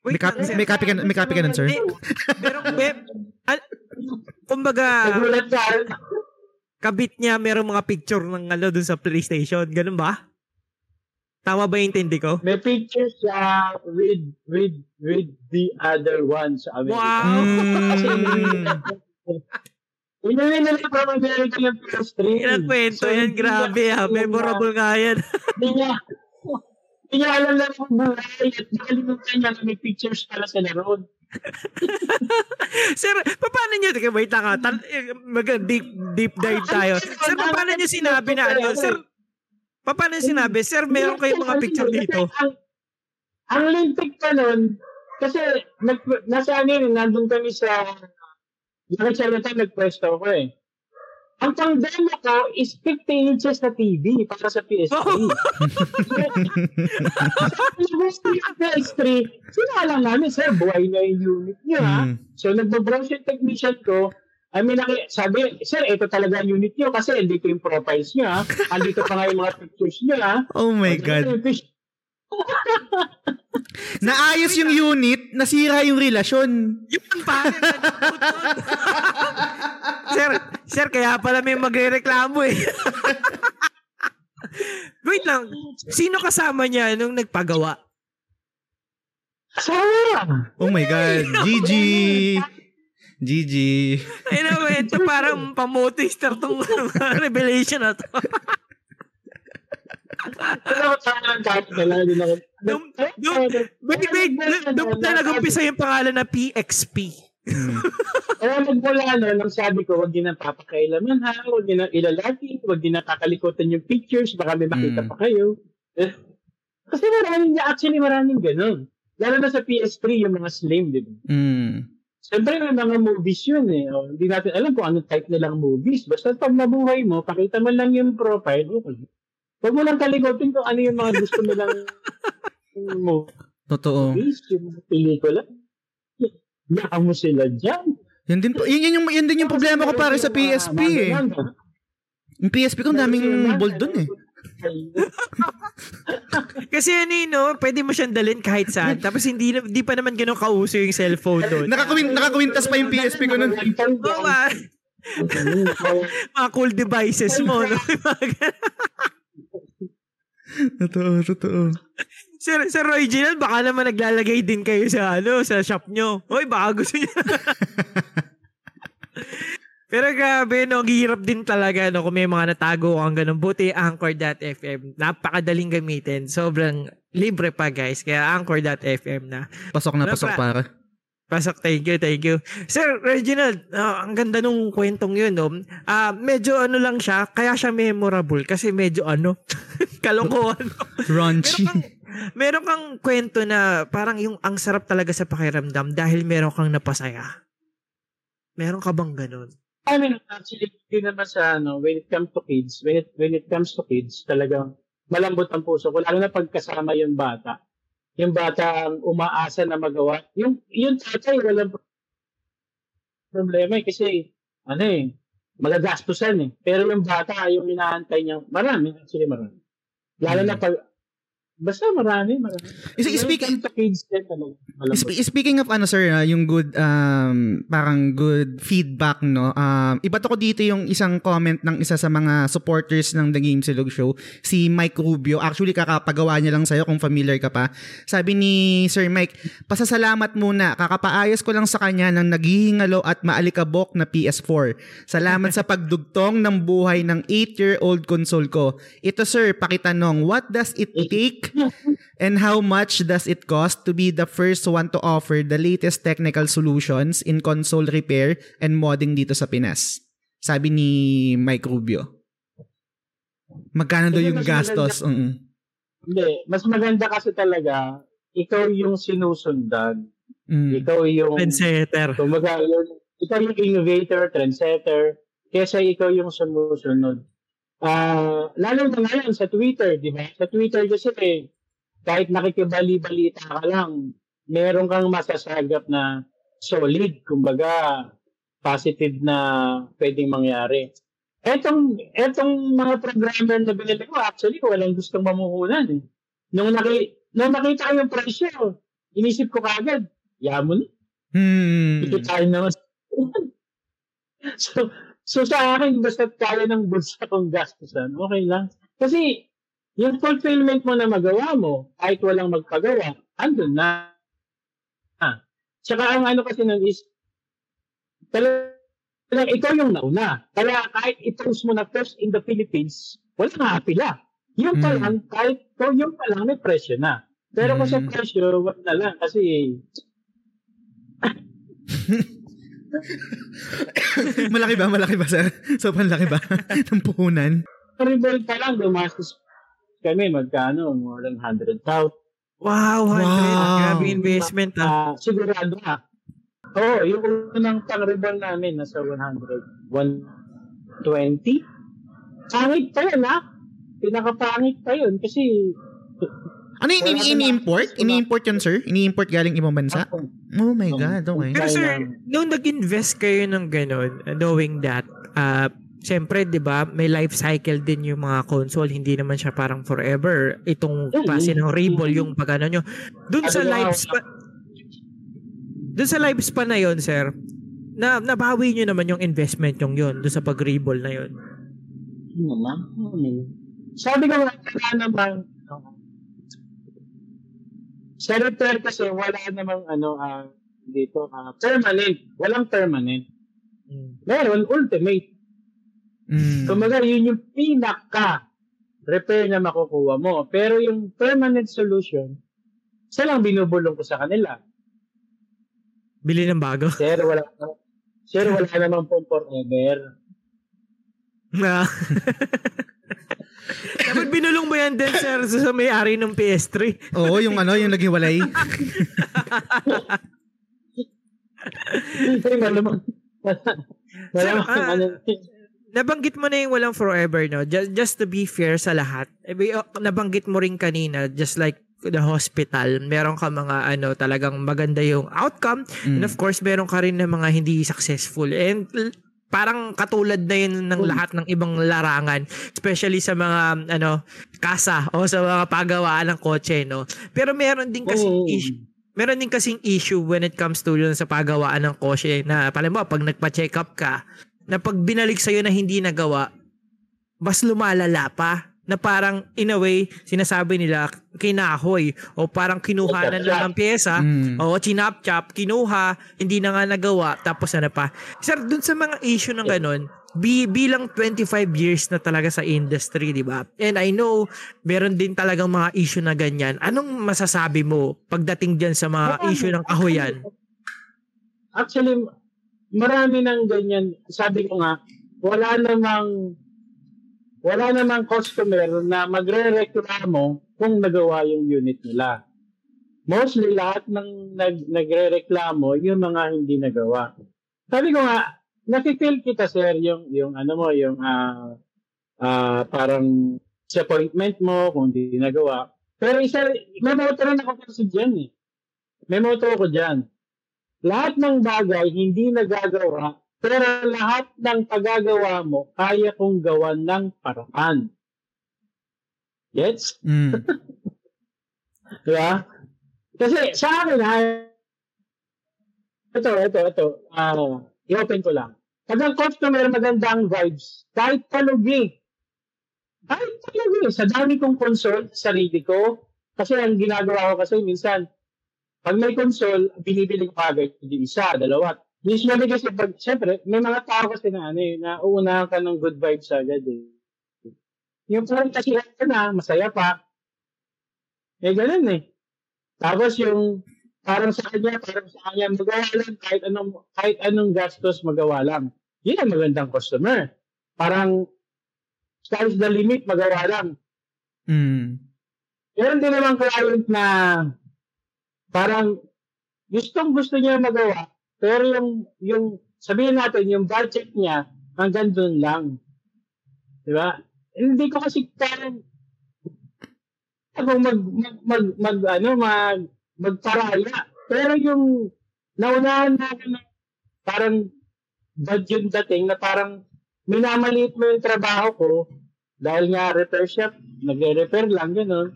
Wait May, copy, lang, sir. may, copy ka, may copy ka nun, sir? Merong web. Al- kumbaga, Nagulat ka, kabit niya merong mga picture ng ano dun sa PlayStation. Ganun ba? Tama ba yung intindi ko? May pictures siya with with with the other one sa Amerika. Wow! Kasi. Inuwi na lang from Amerika yung PS3. Ilang kwento yan, grabe ha. Memorable nga yan. Hindi niya, hindi niya alam lang kung buhay at nakalimutan niya na may pictures pala sa laro. sir, paano teka, wait lang ha. Tal- eh, mag deep, deep dive tayo. Sir, paano nyo sinabi na ano? Sir, paano sinabi? Sir, meron kayong mga picture dito. Ang, ang lintik pa nun, kasi nag, nasa ano yun, nandun kami sa Nakichalatan nagpwesto ko eh. Ang pang-demo ko is 50 inches na TV para sa PS3. Oh. Gusto yung PS3, sinalang namin, sir, buhay na yung unit niya. Mm. So, nagbabrowse yung technician ko. I mean, sabi, sir, ito talaga ang unit niyo kasi andito yung profiles niya. Andito pa nga yung mga pictures niya. ha? Oh my Andito God. Naayos yung unit, nasira yung relasyon. Yun pa. sir, sir, kaya pala may magre-reklamo eh. Wait lang, sino kasama niya nung nagpagawa? Sarah! Oh my God. GG. GG. Ay na, ito parang pamotister tong revelation na to. Dum- dum- Wait, wait, doon na nag-umpisa yung pangalan na PXP. Hmm. Kaya magmula no, nang sabi ko, wag din ang papakailaman ha, wag din ang ilalaki, wag din ang kakalikutan yung pictures, baka may makita pa kayo. Eh, Kasi maraming, actually maraming ganun. Lalo na sa PS3, yung mga slim, di ba? Mm. Siyempre may mga movies yun eh. O, hindi natin alam kung anong type nilang movies. Basta pag nabuhay mo, pakita mo lang yung profile, okay. Huwag mo lang kalikutin kung ano yung mga gusto nilang Totoo. movies, yung pelikula. Yaka mo sila dyan. Yan din po, yun, yun, yung, yun din yung problema ko para sa PSP eh. Yung PSP ko, daming bold dun eh. Kasi ano yun, no, pwede mo siyang dalhin kahit saan. Tapos hindi, na- hindi pa naman ganun kauso yung cellphone doon. Nakakawin, nakakawintas pa yung PSP ko nun. Oo ba? Mga cool devices mo. No? Totoo, totoo. Sir, Sir Roy Ginal, baka naman naglalagay din kayo sa ano sa shop nyo. Hoy, baka gusto niya. Pero grabe, no, hirap din talaga no, kung may mga natago kang ganun. Buti Anchor.fm, napakadaling gamitin. Sobrang libre pa guys. Kaya Anchor.fm na. Pasok na pasok para. Pasok, thank you, thank you. Sir Reginald, ah, ang ganda nung kwentong yun, no? Ah, medyo ano lang siya, kaya siya memorable kasi medyo ano, kalokohan. Raunchy. meron kang, meron kang kwento na parang yung ang sarap talaga sa pakiramdam dahil meron kang napasaya. Meron ka bang ganun? I mean, actually, yun naman sa, ano, when it comes to kids, when it, when it comes to kids, talagang malambot ang puso ko, lalo na pagkasama yung bata. Yung bata ang umaasa na magawa. Yung, yung tatay, walang problema eh, kasi, ano eh, magagastusan eh. Pero yung bata, yung inaantay niya, marami, actually marami. Lalo na pag, basta marami, marami. Is- it speaking- kids, din, talaga, speaking of ano sir, ah, yung good um parang good feedback no. Um iba to ko dito yung isang comment ng isa sa mga supporters ng The Game Silog Show, si Mike Rubio. Actually kakapagawa niya lang sa'yo kung familiar ka pa. Sabi ni Sir Mike, pasasalamat muna. Kakapaayos ko lang sa kanya ng naghihingalo at maalikabok na PS4. Salamat sa pagdugtong ng buhay ng 8-year-old console ko. Ito sir, pakitanong, what does it take And how much does it cost to be the first one to offer the latest technical solutions in console repair and modding dito sa Pinas? Sabi ni Mike Rubio. Magkano daw yung gastos? Mm. Hindi, mas maganda kasi talaga, ikaw yung sinusundan. Mm. Ikaw yung, Trendsetter. kumbaga, yun, ikaw yung innovator, trendsetter, kesa ikaw yung sumusunod. Ah, lalo na ngayon sa Twitter, di ba? Sa Twitter kasi eh, kahit nakikibali-balita ka lang, meron kang masasagap na solid, kumbaga, positive na pwedeng mangyari. Etong, etong mga programmer na binili ko, actually, walang gustong mamuhunan. Eh. Nung, naki, nung nakita ko yung presyo, inisip ko kagad, yamon, Hmm. ito tayo naman. so, so sa akin, basta kaya ng bulsa kong gastusan, okay lang. Kasi, yung fulfillment mo na magawa mo, kahit walang magpagawa, andun na. Ah. Tsaka ang ano kasi nun is, talagang ikaw yung nauna. Kaya kahit i-post mo na first in the Philippines, wala nga pila. Yung pa Mm. lang, kahit so yung pa lang, may presyo na. Pero kung sa Mm. presyo, wag na lang. Kasi malaki ba? Malaki ba, sir? Sobrang laki ba? ng puhunan? Rebel pa lang, gumastos kami, magkano? More than 100,000. Wow, 100. Wow. Grabe investment ah. Ah, sigurado ka. Oo, yung unang pang-rebel namin, nasa 100. 120? Pangit pa yun, ha? Pinakapangit pa yun kasi Ano yung ini- ini-import? Ini-import yun, sir? Ini-import galing ibang bansa? Oh my God, okay. Pero sir, nung nag-invest kayo ng ganun, uh, knowing that, uh, Siyempre, di ba, may life cycle din yung mga console. Hindi naman siya parang forever. Itong Mm, klase ng Rebel, yung pagano nyo. Dun sa ba? lifespan, dun sa lifespan na yon sir, na nabawi nyo naman yung investment yung yun, dun sa pag-Rebel na yun. ano naman? Ano yun? sabi ko nga, wala naman, uh, repair kasi wala namang ano, ah, dito, ah, permanent. Walang permanent. Meron, ultimate. Mm. Kumbaga, yun yung pinaka repair na makukuha mo. Pero yung permanent solution, isa lang binubulong ko sa kanila. Bili ng bago. Sir, wala, sir, wala naman pong forever. Na. Dapat binulong mo yan din, sir, sa may-ari ng PS3. Oo, yung ano, yung naging walay. Ay, malamang. Sir, Malamang, ah, ano, Nabanggit mo na yung walang forever, no? Just, just to be fair sa lahat. eh, oh, Nabanggit mo rin kanina, just like the hospital, meron ka mga ano, talagang maganda yung outcome. And of course, meron ka rin na mga hindi successful. And parang katulad na yun ng lahat ng ibang larangan. Especially sa mga, ano, kasa o sa mga pagawaan ng kotse, no? Pero meron din kasi Oo. issue meron din kasing issue when it comes to yun sa paggawaan ng kotse na pala mo pag nagpa-check up ka na pag binalik sa'yo na hindi nagawa mas lumalala pa na parang in a way sinasabi nila kinahoy. O parang kinuha na lang ng pyesa. Mm. o chinap-chap kinuha hindi na nga nagawa tapos ano pa. Sir dun sa mga issue ng ganun bi bilang 25 years na talaga sa industry di ba? And I know meron din talagang mga issue na ganyan. Anong masasabi mo pagdating diyan sa mga Marami. issue ng kahoyan? Actually, marami ng ganyan. Sabi ko nga, wala namang wala namang customer na magre-reklamo kung nagawa yung unit nila. Mostly lahat ng nag, nagre-reklamo yung mga hindi nagawa. Sabi ko nga, nakikil kita sir yung yung ano mo yung ah ah, parang disappointment mo kung hindi nagawa. Pero isa, may moto rin ako kasi dyan eh. May moto ako dyan lahat ng bagay hindi nagagawa, pero lahat ng pagagawa mo, kaya kong gawan ng paraan. Gets? Mm. Diba? Kasi sa akin, ha, ito, ito, ito, ah, i-open ko lang. Pag ang customer magandang vibes, kahit palugi, kahit palugi, sa dami kong consult, sarili ko, kasi ang ginagawa ko kasi minsan, pag may console, binibili ko agad hindi isa, dalawa. Usually kasi pag, syempre, may mga tao kasi na ano eh, na uunahan ka ng good vibes agad eh. Yung parang kasi ka na, masaya pa. Eh, ganun eh. Tapos yung, parang sa kanya, parang sa kanya, magawa lang, kahit anong, kahit anong gastos, magawa lang. Yun ang magandang customer. Parang, sky's the limit, magawa lang. Mm. Meron din naman client na parang gustong gusto niya magawa, pero yung, yung sabihin natin, yung budget niya, hanggang doon lang. Di ba? Hindi ko kasi parang ako mag, mag, mag, mag, ano, mag, magparaya. Pero yung naunahan na ako na parang bad yung dating na parang minamaliit mo yung trabaho ko dahil nga repair shop, nagre-repair lang, gano'n.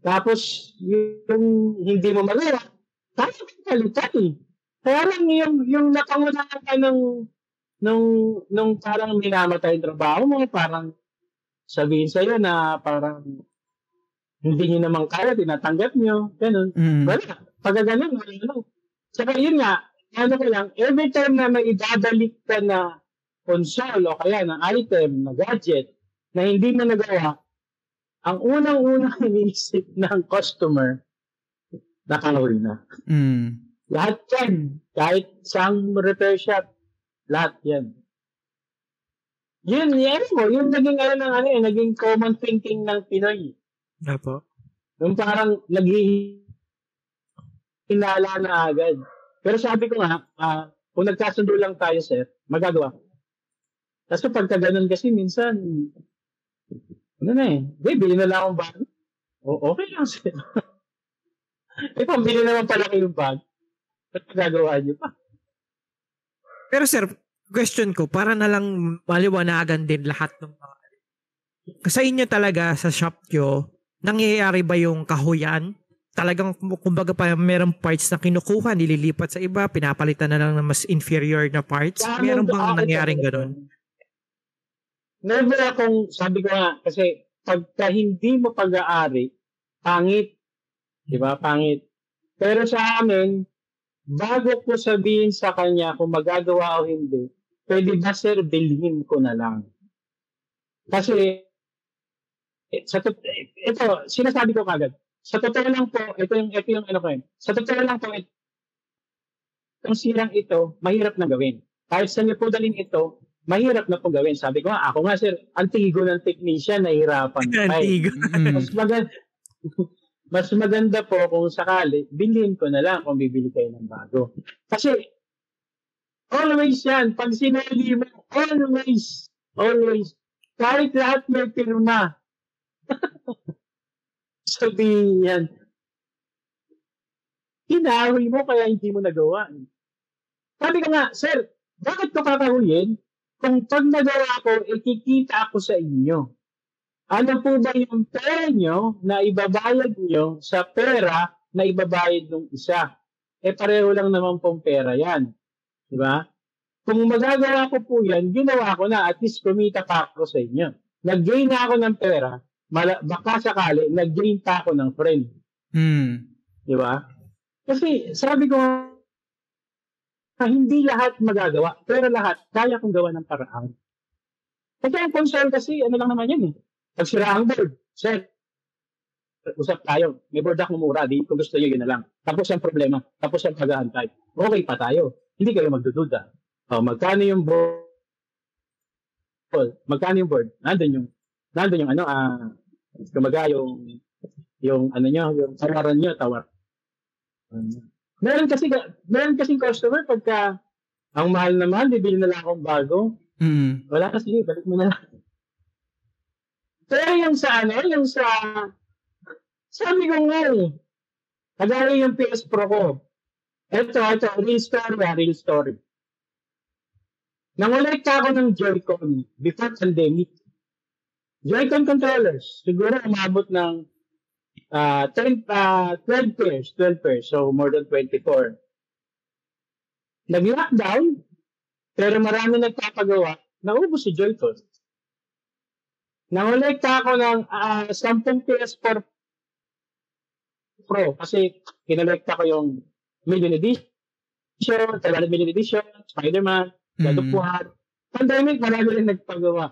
Tapos, yung hindi mo magawa, kaya kang palitan eh. Kaya lang yung, yung napangunahan ka ng, nung, nung parang minamatay yung trabaho mo, parang sabihin sa'yo na parang hindi nyo naman kaya, tinatanggap nyo, ganun. Mm. Wala. Pag ganun, wala ano. Saka yun nga, ano ko lang, every time na may idadalik ka na console o kaya na item, na gadget, na hindi mo nagawa, ang unang-unang iniisip ng customer, nakahuli na. Mm. Lahat yan. Kahit sang repair shop, lahat yan. Yun, yan mo, yung naging ano ng ano eh, naging common thinking ng Pinoy. Apo. Yung parang naging hinala na agad. Pero sabi ko nga, ah, kung nagkasundo lang tayo, sir, magagawa. Tapos kapag ka ganun kasi minsan, ano na eh, di, bili na lang akong bag. O, okay lang, sir. eh, pambili naman pala kayo yung bag. Ba't gagawa niyo pa? Pero sir, question ko, para na lang maliwanagan din lahat ng mga sa inyo talaga, sa shop nyo, nangyayari ba yung kahuyan? Talagang, kumbaga pa, merong parts na kinukuha, nililipat sa iba, pinapalitan na lang ng mas inferior na parts? Meron bang ito, nangyaring ganun? Never akong, sabi ko nga, kasi pagka hindi mo pag-aari, pangit. Di ba? Pangit. Pero sa amin, bago ko sabihin sa kanya kung magagawa o hindi, pwede ba sir, bilhin ko na lang. Kasi, eh, sa tot- eh, ito, sinasabi ko kagad, sa totoo lang po, ito yung, ito yung ano ko yun, sa totoo lang po, ito, itong sirang ito, mahirap na gawin. Kahit sa niyo po dalhin ito, mahirap na po gawin. Sabi ko nga, ako nga sir, antigo ng technician, nahihirapan. pa eh. Antigo. Mm. Mas maganda, mas maganda po kung sakali, bilhin ko na lang kung bibili kayo ng bago. Kasi, always yan, pag sinali mo, always, always, kahit lahat may pirma, sabihin yan, inawi mo kaya hindi mo nagawa. Sabi ko nga, sir, bakit ko kakahuyin? Kung pag nagawa ko, ikikita ako sa inyo. Ano po ba yung pera nyo na ibabayad nyo sa pera na ibabayad ng isa? Eh pareho lang naman pong pera yan. Di ba? Kung magagawa ko po yan, ginawa ko na. At least kumita pa ako sa inyo. Nag-gain na ako ng pera. Mala- baka sakali, nag-gain pa ako ng friend. Mm. Di ba? Kasi sabi ko, ah, hindi lahat magagawa, pero lahat kaya kong gawa ng paraan. Kasi ang concern kasi, ano lang naman yan eh. Pag sira ang board, sir, usap tayo. May board ako mura, di kung gusto nyo, yun na lang. Tapos ang problema, tapos ang pag-aantay. Okay pa tayo. Hindi kayo magdududa. O, magkano yung board? Magkano yung board? Nandun yung, nandun yung ano, ah, kumaga yung, yung ano nyo, yung tawaran nyo, tawar. Meron kasi, meron kasi customer pagka ang mahal na mahal, bibili na lang akong bago. Mm. Wala kasi, balik mo na lang. Pero yung sa ano, yung sa, sabi ko nga eh, kagaya yung PS Pro ko. Ito, ito, real story ah, real story. Nangolekta ako ng Joy-Con before pandemic. Joy-Con controllers. Siguro umabot ng uh, 10, uh, 12 pairs, 12 pairs, so more than 24. Nag-lockdown, pero marami nagpapagawa, naubos si Joy-Con. Nangolekta ako ng uh, 10 PS4 Pro kasi kinolekta ko yung million edition, 700 million edition, Spider-Man, God of. War. Pandemic, marami rin nagpagawa.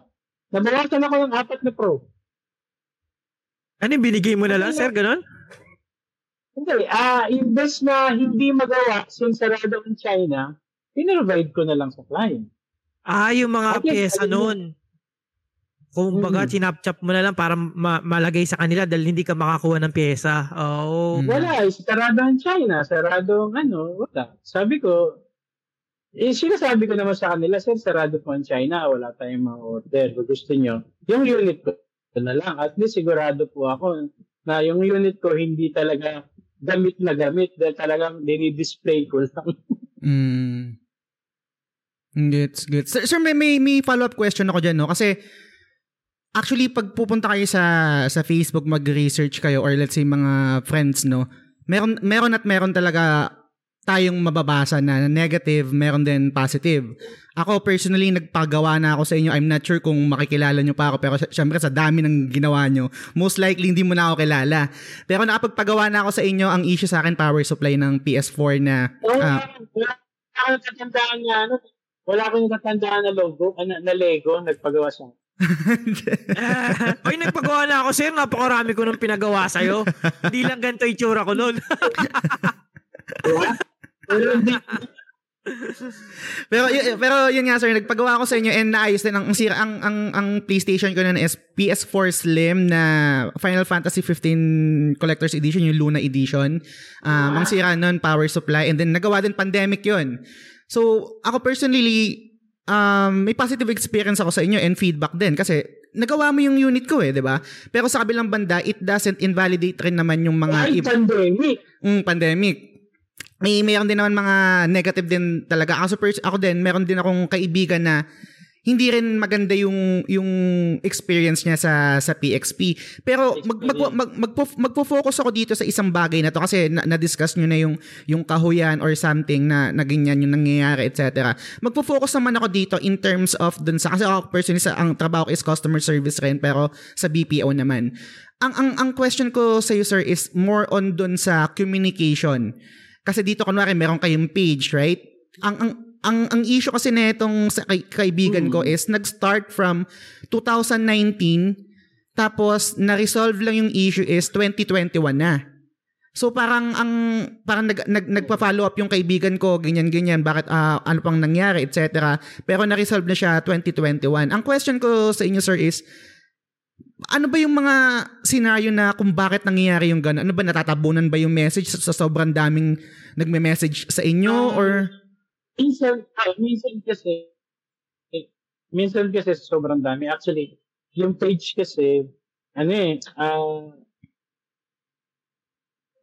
Nabawasan ako ng apat na Pro. Ano, binigay mo na lang, sir? Ganon? Hindi, ah, imbes na hindi magawa since sarado in China, pinrovide ko na lang sa client. Ah, yung mga Okay, pyesa ayun nun. Kung baga, Mm. chinap-chap mo na lang para ma- malagay sa kanila dahil hindi ka makakuha ng pyesa. Oo. Mm. Wala, eh, sarado ang China, sarado ang ano, wala. Sabi ko, eh, sinasabi ko naman sa kanila, sir, sarado po ang China, wala tayong mga order. Kung gusto nyo, yung unit ko na lang. At least sigurado po ako na yung unit ko hindi talaga gamit na gamit dahil talagang dinidisplay ko lang. Mm. Gets, gets. Sir, sir may, may, may follow-up question ako dyan, no? Kasi, actually, pag pupunta kayo sa, sa Facebook, mag-research kayo, or let's say, mga friends, no? Meron, meron at meron talaga tayong mababasa na negative, meron din positive. Ako personally, nagpagawa na ako sa inyo. I'm not sure kung makikilala nyo pa ako, pero sy- syempre sa dami ng ginawa nyo, most likely hindi mo na ako kilala. Pero nakapagpagawa na ako sa inyo, ang issue sa akin, power supply ng PS4 na Wala, ah, wala akong natatandaan na ano, wala akong natatandaan na logo, ah, na, na Lego, nagpagawa siya. Ay, nagpagawa na ako, sir. Napakarami ko nung pinagawa sa'yo. Hindi lang ganito yung tsura ko. Diba? Pero y- pero yun nga sir, nagpagawa ako sa inyo and naayos din ang ang sira ang ang, ang PlayStation ko na is PS4 Slim na Final Fantasy 15 Collector's Edition, yung Luna Edition. Um, ang sira nun, power supply and then nagawa din pandemic yun. So, ako personally um, may positive experience ako sa inyo and feedback din kasi nagawa mo yung unit ko eh, 'di ba? Pero sa kabilang banda, it doesn't invalidate rin naman yung mga ay, iba pandemic. mm, pandemic. May mayroon din naman mga negative din talaga. Ako, sa pers- ako din, meron din akong kaibigan na hindi rin maganda yung yung experience niya sa sa PXP. Pero mag, mag, mag, magpo, magpo-focus ako dito sa isang bagay na to kasi na, na-discuss niyo na yung yung kahuyan or something na na ganyan yung nangyayari etc. Magpo-focus naman ako dito in terms of dun sa kasi ako personally sa ang trabaho ko is customer service rin pero sa BPO naman. Ang ang ang question ko sa you sir is more on dun sa communication. Kasi dito kunwari meron kayong page, right? Ang ang ang ang issue kasi nitong sa kay, kaibigan ko is nag-start from 2019 tapos na-resolve lang yung issue is 2021 na. So parang ang parang nag, nag nagpa-follow up yung kaibigan ko ganyan ganyan bakit ah, ano pang nangyari etc. Pero na-resolve na siya 2021. Ang question ko sa inyo sir is ano ba yung mga scenario na kung bakit nangyayari yung gano'n? Ano ba natatabunan ba yung message sa, sa sobrang daming nagme-message sa inyo Um, or minsan, minsan kasi, minsan kasi sobrang dami. Actually, yung page kasi, ano eh, ah,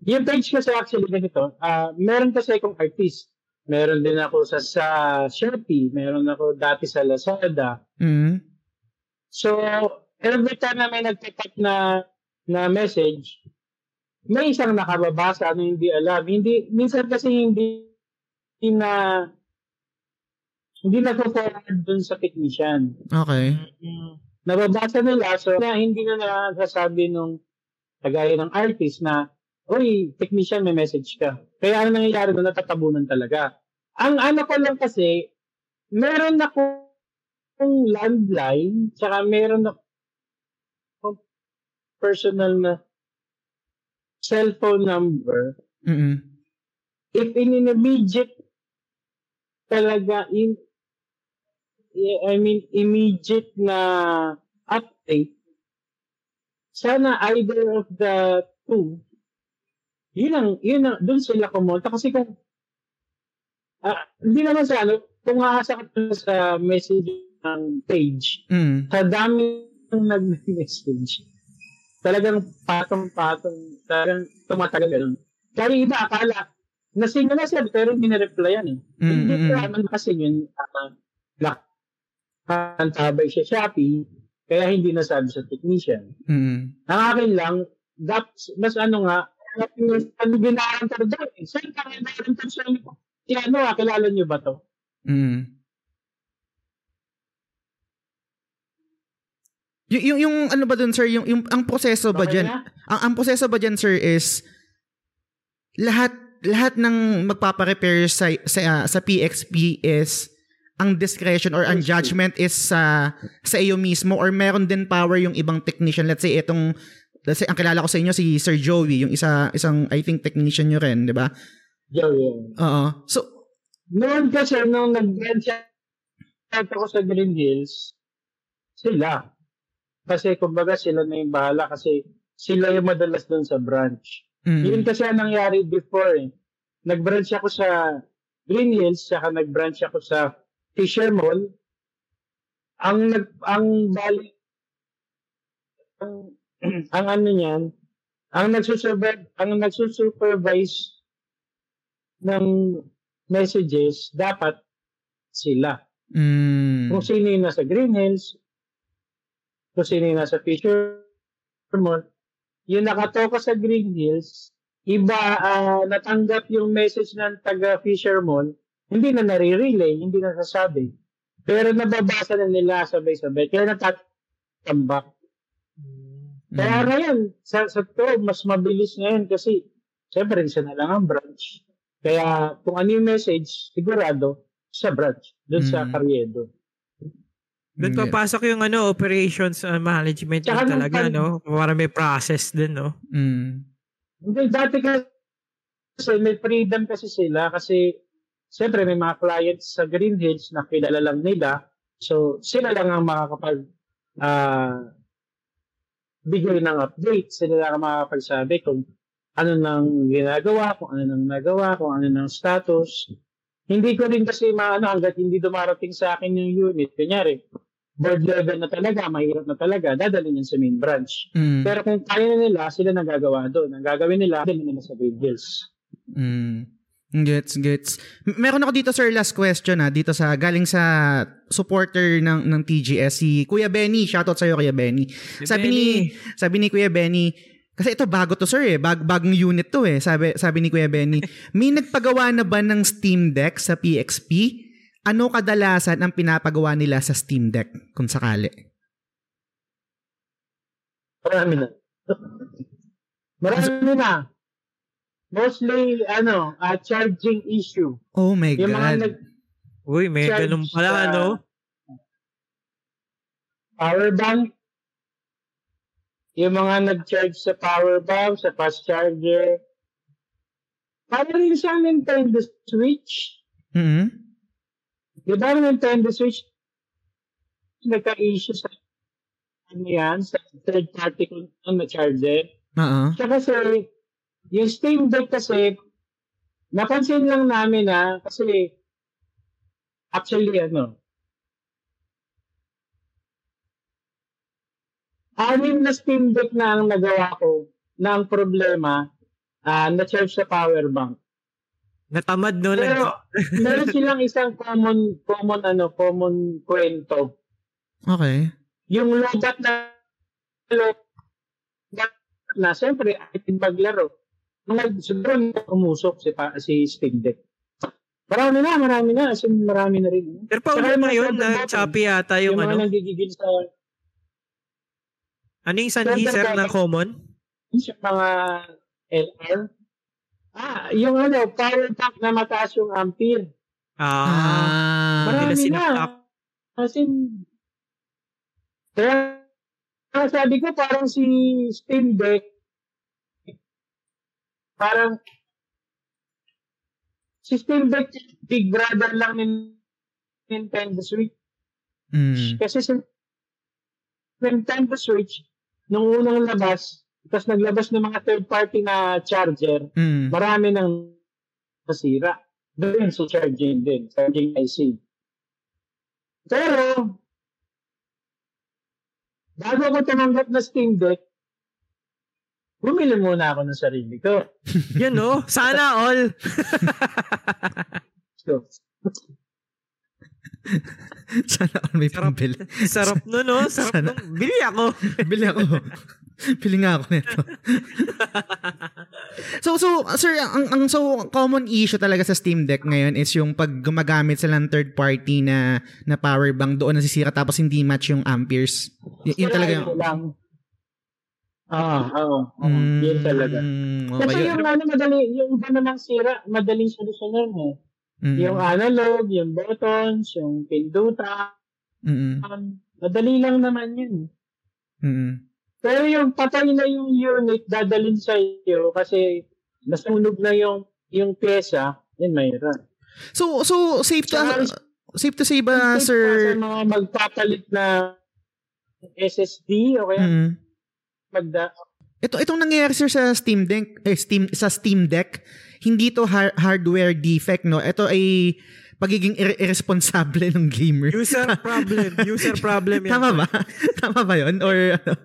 yung page kasi actually ganito, ah, meron kasi akong artist. Meron din ako sa, sa Shopee, meron ako dati sa Lazada. mm, So, every time na may nagtitype na na message, may isang nakababasa na hindi alam. Hindi, minsan kasi hindi, hindi na hindi na forward dun sa technician. okay. Nababasa nila, so na hindi na nasasabi nung kagaya ng artist na, Uy, technician, may message ka. Kaya ano nangyayari doon, natatabunan talaga. Ang ano ko lang kasi, meron ako landline, tsaka meron ako personal na cellphone number. Mm. If in an immediate talaga, in, I mean, immediate na update, sana either of the two, yun ang, yun ang, dun sila kumonta. Kasi kung, ah, hindi naman sa ano, kung haasa ka sa message ng page, Mm. sa dami ng nag-message, talagang patong-patong, talagang tumatagal ganun. Kaya iba, akala, nasinga na siya, pero hindi na-replyan eh. Mm, Hindi mm, ko mm. naman kasi yun, uh, nakantabay siya Shopee, kaya hindi nasabi sa technician. Mm. Ang akin lang, dapat, mas ano nga, ano binaran ka doon? eh. Saan ka nga binaran ka sa inyo? Si ano ah, kilala niyo ba to? Mm. Y- yung, yung ano ba dun sir, yung, yung ang proseso ba Okay diyan? na? Ang, ang proseso ba diyan sir is lahat lahat ng magpapa-repair sa sa ah, sa PXP is ang discretion or ang judgment is sa sa iyo mismo or meron din power yung ibang technician let's say itong let's say ang kilala ko sa inyo si Sir Joey yung isa isang I think technician nyo rin di ba Joey. Oo so Noon kasi, nung nag-branch out ako sa Green Hills, sila. Kasi kumbaga sila na yung bahala kasi sila yung madalas doon sa branch. mm, Yun kasi ang nangyari before eh. Nag-branch ako sa Green Hills, saka nag-branch ako sa Fisher Mall. Ang nag ang bali ang, ang ano niyan, ang nagsusupervise ang nagsusupervise ng messages dapat sila. mm, Kung sino yung nasa Green Hills, kung sino yung nasa Fisher Mall, yung nakatoka sa Green Hills, iba ah, natanggap yung message ng taga Fisher Mall, hindi na nare-relay, hindi na sasabi. Pero nababasa na nila sabay-sabay, kaya natatambak. Kaya mm, ngayon, sa, sa to, mas mabilis ngayon kasi, syempre, isa na lang ang branch. Kaya, kung ano yung message, sigurado, sa branch, doon sa Mm. Carriedo. Doon Mm, papasok yung ano, operations uh, management nung talaga, pan- no? Para may process din, no? mm, Hindi, dati kasi may freedom kasi sila kasi siyempre may mga clients sa Green Hills na kilala lang nila. So, sila lang ang makakapag ah bigay ng update. Sila lang ang makakapagsabi kung ano nang ginagawa, kung ano nang nagawa, kung ano nang status. Hindi ko rin kasi maano hanggat hindi dumarating sa akin yung unit. Kunyari, board level na talaga, mahirap na talaga, dadalhin yan sa main branch. mm, Pero kung kaya na nila, sila nagagawa doon. Ang gagawin nila, dali nila sa Green Hills. mm. Gets, gets. Meron ako dito sir last question ha, dito sa galing sa supporter ng ng TGS si Kuya Benny. Shoutout sa iyo Kuya Benny. sabi ni sabi ni Kuya Benny, kasi ito bago to sir eh, bag, bagong unit to eh. Sabi sabi ni Kuya Benny, may nagpagawa na ba ng Steam Deck sa PXP? Ano kadalasan ang pinapagawa nila sa Steam Deck kung sakali? Marami na. Marami na. Mostly, ano, ah, charging issue. Oh my Yung mga god. nag Uy, may charge ganun pala, sa ano? Power bank. Yung mga nag-charge sa power bank, sa fast charger. Para rin sa Nintendo Switch. Mhm. Di ba Nintendo Switch nagka-issue sa ano yan, sa third party kung ano charger. Oo. Siya kasi, yung Steam Deck kasi, napansin lang namin na, kasi, actually, ano, anim na Steam Deck na ang nagawa ko na ang problema, ah na-charge sa power bank. Natamad, no? Nag- Pero, meron silang isang common, common, ano, common kwento. Okay. Yung lobat na lobat na, siyempre, ating maglaro. Mga siguro umusok si, pa, si Steam Deck. Marami na, marami na. As in, marami na rin. Pero pa yung mga sobrang na button, choppy yata Yung, yung, mga ano. nagigigil sa Ano yung sanhi, sobrang sir, na common? sa mga LR. Ah, yung ano, power pack na mataas yung ampere. Ah, Ah. Marami na. As in, kaya sabi ko parang si Steam Deck, parang si Deck, big brother lang ng Nintendo Switch. Mm. Kasi si Nintendo Switch, nung unang labas, tapos naglabas ng mga third party na charger, Mm. marami nang nasira. Doon sa charging din, charging IC. Pero, bago ko tumanggap na Steam Deck, bumili muna ako ng sarili ko. Yun, no? Sana all. So, Sana all may Sarap. pambili. Sarap no, no? Sarap Sana. nung. Bili ako. Bili ako. Bili nga ako nito. so, so, sir, ang, ang so common issue talaga sa Steam Deck ngayon is yung pag gumagamit sila ng third party na, na power bank doon nasisira tapos hindi match yung amperes. Y- yun talaga yung... yun lang. Ah, oo. oo. Mm, yun talaga. Okay. Kasi yung ano, madali, yung iba namang sira, madaling solusyonan eh. Mm, Yung analog, yung buttons, yung pindutan, mm, madali lang naman yun. mm, Pero yung patay na yung unit, dadalhin sa iyo kasi nasunog na yung yung pyesa, yun mayroon. So, so safe to, Tsaka, safe to say ba, Sa sir? mga magpapalit na SSD o kaya Mm. Magda Ito itong nangyayari sir sa Steam Deck, eh, Steam sa Steam Deck, hindi to har- hardware defect no. Ito ay pagiging ir- irresponsible ng gamer. User problem. User problem yan. Tama ba? Tama ba 'yon or ano?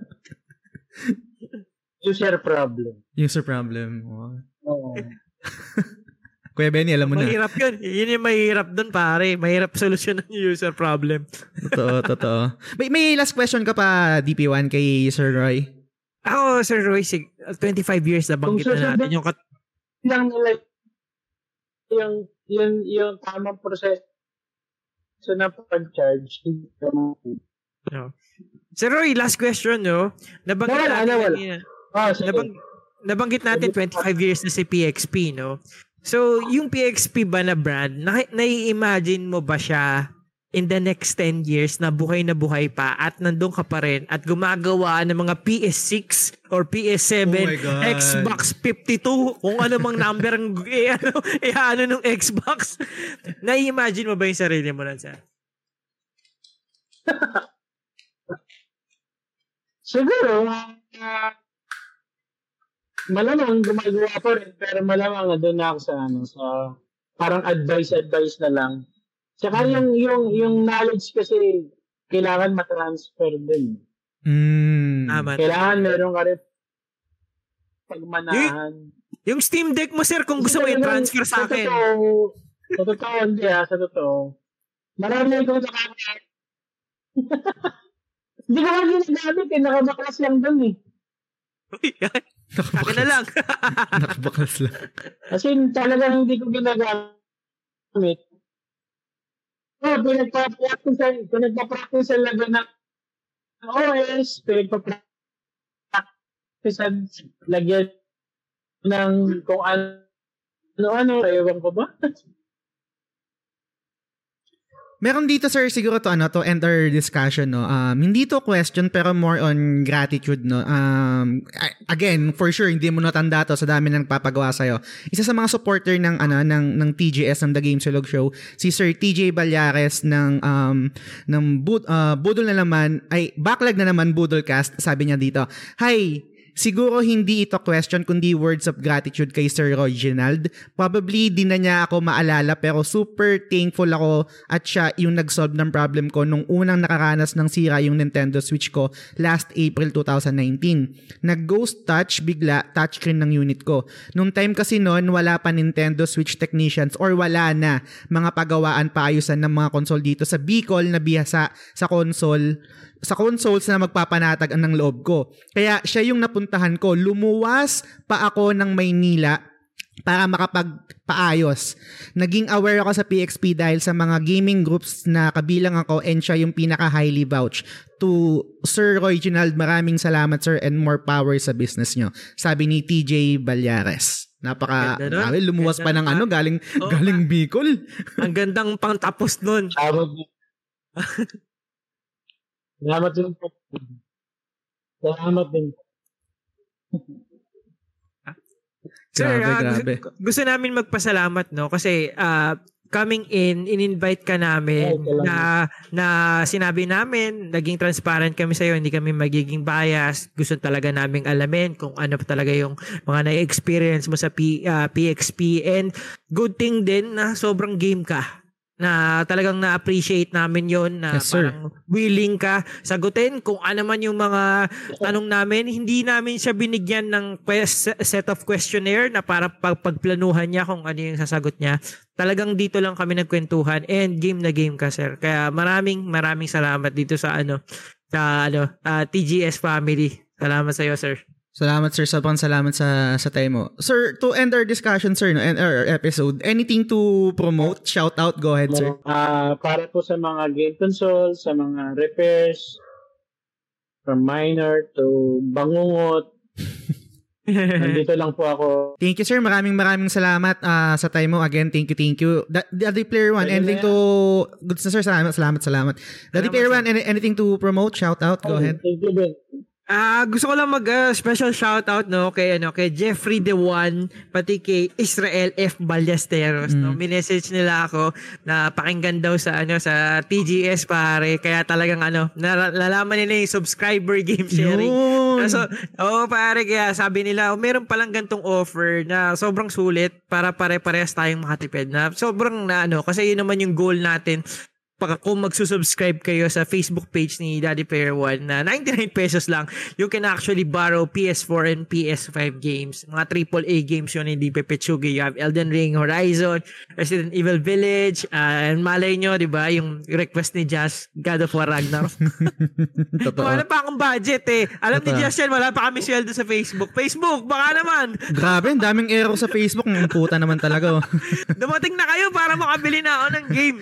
user problem. user problem? Oh. Oo. Kuya Benny, alam mo na. Mahirap yun. Yun yung mahirap dun, pare. Mahirap solusyon ng user problem. Totoo, totoo. May, may last question ka pa, DP1, kay Sir Roy? Ako, Sir Roy, sig- 25 years na banggit na natin yung kat- Lang nila yung yung yung tamang proseso so na pag-charge. Sir Roy, last question, no? Nabanggit Nawala, natin nawala. kanina. Sige. Nabang, nabanggit natin 25 years na si PXP, no? So, yung PXP ba na brand, na, nai-imagine mo ba siya in the next 10 years na buhay na buhay pa at nandun ka pa rin at gumagawa ng mga PS6 or PS7, Oh. Xbox 52, kung ano mang number ang eh, ano, eh, ano nung Xbox. nai-imagine mo ba yung sarili mo na sir? Siguro, ah, malamang gumagawa ko rin, pero malamang doon na ako sa ano, sa parang advice-advice na lang. Tsaka yung, yung, yung knowledge kasi kailangan matransfer din. Mm. Tama. Kailangan meron ka rin pagmanahan. Yung Steam Deck mo, sir, kung gusto mo i-transfer sa akin. Totoo, sa totoo, hindi ah, sa totoo. Marami akong nakamit. Hindi ko nga ginagamit eh, nakabaklas lang dun eh. Uy, Akin na lang. Nakabaklas lang. As in, talagang hindi ko ginagamit. Oh, pinagpa-practice pinagpa-practice sa laban ng OS, pinagpa-practice lagyan ng kung ano, ano, ewan ko ba? Meron dito sir siguro to ano to end our discussion no. Um hindi to question pero more on gratitude no. Um again, for sure hindi mo natanda to sa dami ng nagpapagawa sa Isa sa mga supporter ng ano ng ng TGS ng The Game Silog Show, si Sir TJ Balyares ng um ng Bud, uh, Budol na naman ay backlog na naman Budolcast, sabi niya dito. Hi, Siguro hindi ito question kundi words of gratitude kay Sir Reginald. Probably di na niya ako maalala pero super thankful ako at siya yung nag-solve ng problem ko nung unang nakaranas ng sira yung Nintendo Switch ko last April 2019. Nag-ghost touch bigla touchscreen ng unit ko. Nung time kasi noon wala pa Nintendo Switch technicians or wala na mga pagawaan paayusan ng mga console dito sa Bicol na bihasa sa console sa consoles na magpapanatag ang ng loob ko. Kaya siya yung napuntahan ko. Lumuwas pa ako ng Maynila para makapagpaayos. Naging aware ako sa PXP dahil sa mga gaming groups na kabilang ako and siya yung pinaka-highly vouch. To Sir Reginald, maraming salamat sir and more power sa business nyo. Sabi ni TJ Balyares. Napaka, grabe, lumuwas Ganda pa ng ano, galing, Oo, galing Bicol. Ang gandang pang tapos nun. Salamat din. Salamat din po. Salamat din. Sir, Grabe, ah, grabe. Gusto, gusto namin magpasalamat no kasi ah, coming in, in-invite ka namin Ay, salamat. na na sinabi namin, naging transparent kami sa iyo, hindi kami magiging bias. Gusto talaga naming alamin kung ano pa talaga yung mga na-experience mo sa P, ah, PXP and good thing din na sobrang game ka na talagang na-appreciate namin yon na Yes, sir. parang willing ka sagutin kung ano man yung mga tanong namin. Hindi namin siya binigyan ng quest, set of questionnaire na para pag, pagplanuhan niya kung ano yung sasagot niya. Talagang dito lang kami nagkwentuhan and game na game ka, sir. Kaya maraming maraming salamat dito sa ano sa ano ah, TGS family. Salamat sa iyo, sir. Salamat sir, sobrang salamat sa sa time mo. Sir, to end our discussion sir, no, end our episode, anything to promote, shout out, go ahead sir. Ah, para po sa mga game console, sa mga repairs, from minor to bangungot, nandito lang po ako. Thank you sir, maraming maraming salamat ah, sa time mo. Again, thank you, thank you. Da- Daddy Player One, Ayun anything to good sir, salamat, salamat, salamat. Daddy Salamat, Player. One, any- anything to promote, shout out, go ahead. Thank you din. Ah, gusto ko lang mag ah, special shout out no kay ano kay Jeffrey the One pati kay Israel F Ballesteros no. Minessage nila ako na pakinggan daw sa ano sa TGS pare kaya talagang ano nala- nalaman nila yung subscriber game sharing. Yun. So, oo pare kaya sabi nila, oh, meron palang gantong offer na sobrang sulit para pare-parehas tayong makatipid na sobrang na ano kasi yun naman yung goal natin pag kung magsusubscribe kayo sa Facebook page ni Daddy Player One na 99 pesos lang, you can actually borrow PS4 and PS5 games. Mga AAA games yun, hindi pepetsugi. You have Elden Ring, Horizon, Resident Evil Village, uh, and malay nyo, di ba, yung request ni Jazz, God of War Ragnarok. Totoo. wala pa akong budget eh. Alam ni Totoo. Jazz yan, wala pa kami sweldo sa Facebook. Facebook, baka naman. Grabe, ang daming error sa Facebook. Ang puta naman talaga. oh. Dumating na kayo para makabili na ako ng game.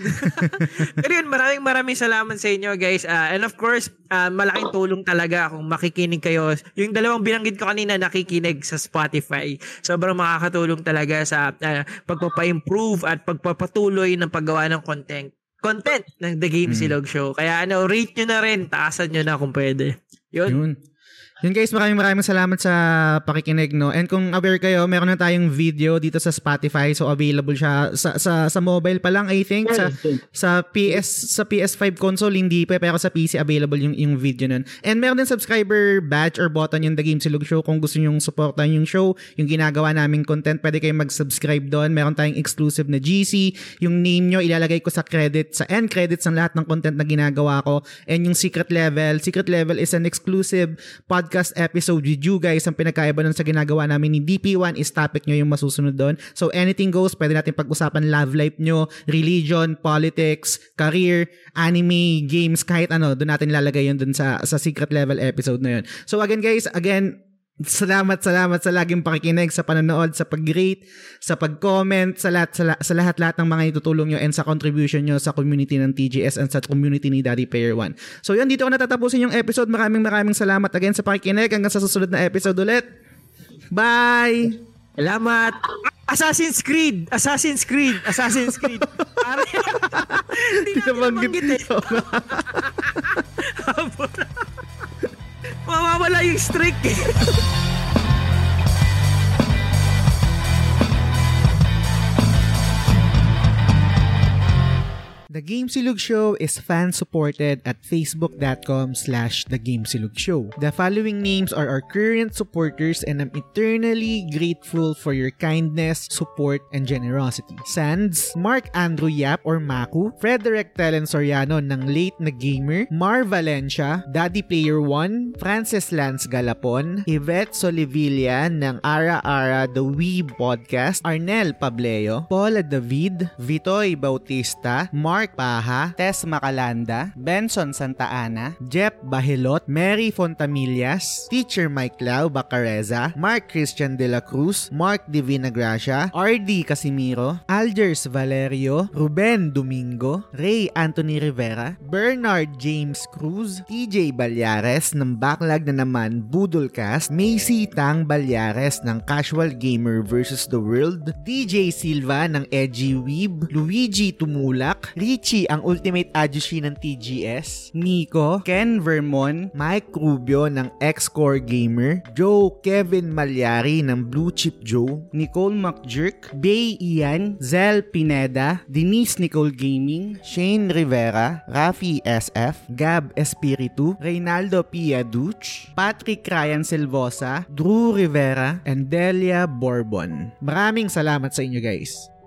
Pero yun, maraming maraming salamat sa inyo guys. Ah, and of course, ah, malaking tulong talaga kung makikinig kayo. Yung dalawang binanggit ko kanina nakikinig sa Spotify. Sobrang makakatulong talaga sa ah, pagpapa-improve at pagpapatuloy ng paggawa ng content content ng The Game Mm. Silog Show. Kaya ano, rate nyo na rin, taasan nyo na kung pwede. Yun. Yun. Yun guys, maraming maraming salamat sa pakikinig no. And kung aware kayo, meron na tayong video dito sa Spotify so available siya sa sa, sa mobile pa lang I think sa sa PS sa PS5 console hindi pa pero sa PC available yung yung video nun. And meron din subscriber badge or button yung The Game Silog Show kung gusto niyo supportan yung show, yung ginagawa naming content, pwede kayong mag-subscribe doon. Meron tayong exclusive na GC, yung name nyo ilalagay ko sa credit sa end credits ng lahat ng content na ginagawa ko and yung secret level. Secret level is an exclusive podcast podcast episode with you guys. Ang pinagkaiba nun sa ginagawa namin ni DP1 is topic nyo yung masusunod doon. So anything goes, pwede natin pag-usapan love life nyo, religion, politics, career, anime, games, kahit ano, doon natin lalagay yun doon sa, sa secret level episode na yun. So again guys, again, Salamat, salamat sa laging pakikinig, sa panonood, sa pag-rate, sa pag-comment, sa lahat, sa, la- sa lahat-lahat ng mga itutulong nyo and sa contribution nyo sa community ng TGS and sa community ni Daddy Player One. So yun, dito ko natatapusin yung episode. Maraming maraming salamat again sa pakikinig. Hanggang sa susunod na episode ulit. Bye! Salamat. Assassin's Creed, Assassin's Creed, Assassin's Creed. Pare, hindi natin nabanggit eh. Mawawala yung streak eh. Silog Show is fan-supported at facebook.com slash The. The following names are our current supporters and I'm eternally grateful for your kindness, support, and generosity. Sands, Mark Andrew Yap or Maku, Frederick Telen Soriano ng Late na Gamer, Mar Valencia, Daddy Player 1, Francis Lance Galapon, Yvette Solivilla ng Ara Ara The Wee Podcast, Arnel Pableo, Paula David, Vitoy Bautista, Mark Paha, Tess Macalanda, Benson Santa Ana, Jeff Bahilot, Mary Fontamillas, Teacher Mike Lau Bacareza, Mark Christian De La Cruz, Mark Divina Gracia, RD Casimiro, Algers Valerio, Ruben Domingo, Ray Anthony Rivera, Bernard James Cruz, TJ Balyares ng Backlog na naman Budolcast, Macy Tang Balyares ng Casual Gamer vs. The World, DJ Silva ng Edgy Weeb, Luigi Tumulak, Richie ang Ultimate Ajushi ng TGS, Nico, Ken Vermon, Mike Rubio ng X-Core Gamer, Joe Kevin Malyari ng Blue Chip Joe, Nicole McJerk, Bay Ian, Zel Pineda, Denise Nicole Gaming, Shane Rivera, Rafi SF, Gab Espiritu, Reynaldo Pia Duch, Patrick Ryan Silvosa, Drew Rivera, and Delia Bourbon. Maraming salamat sa inyo guys.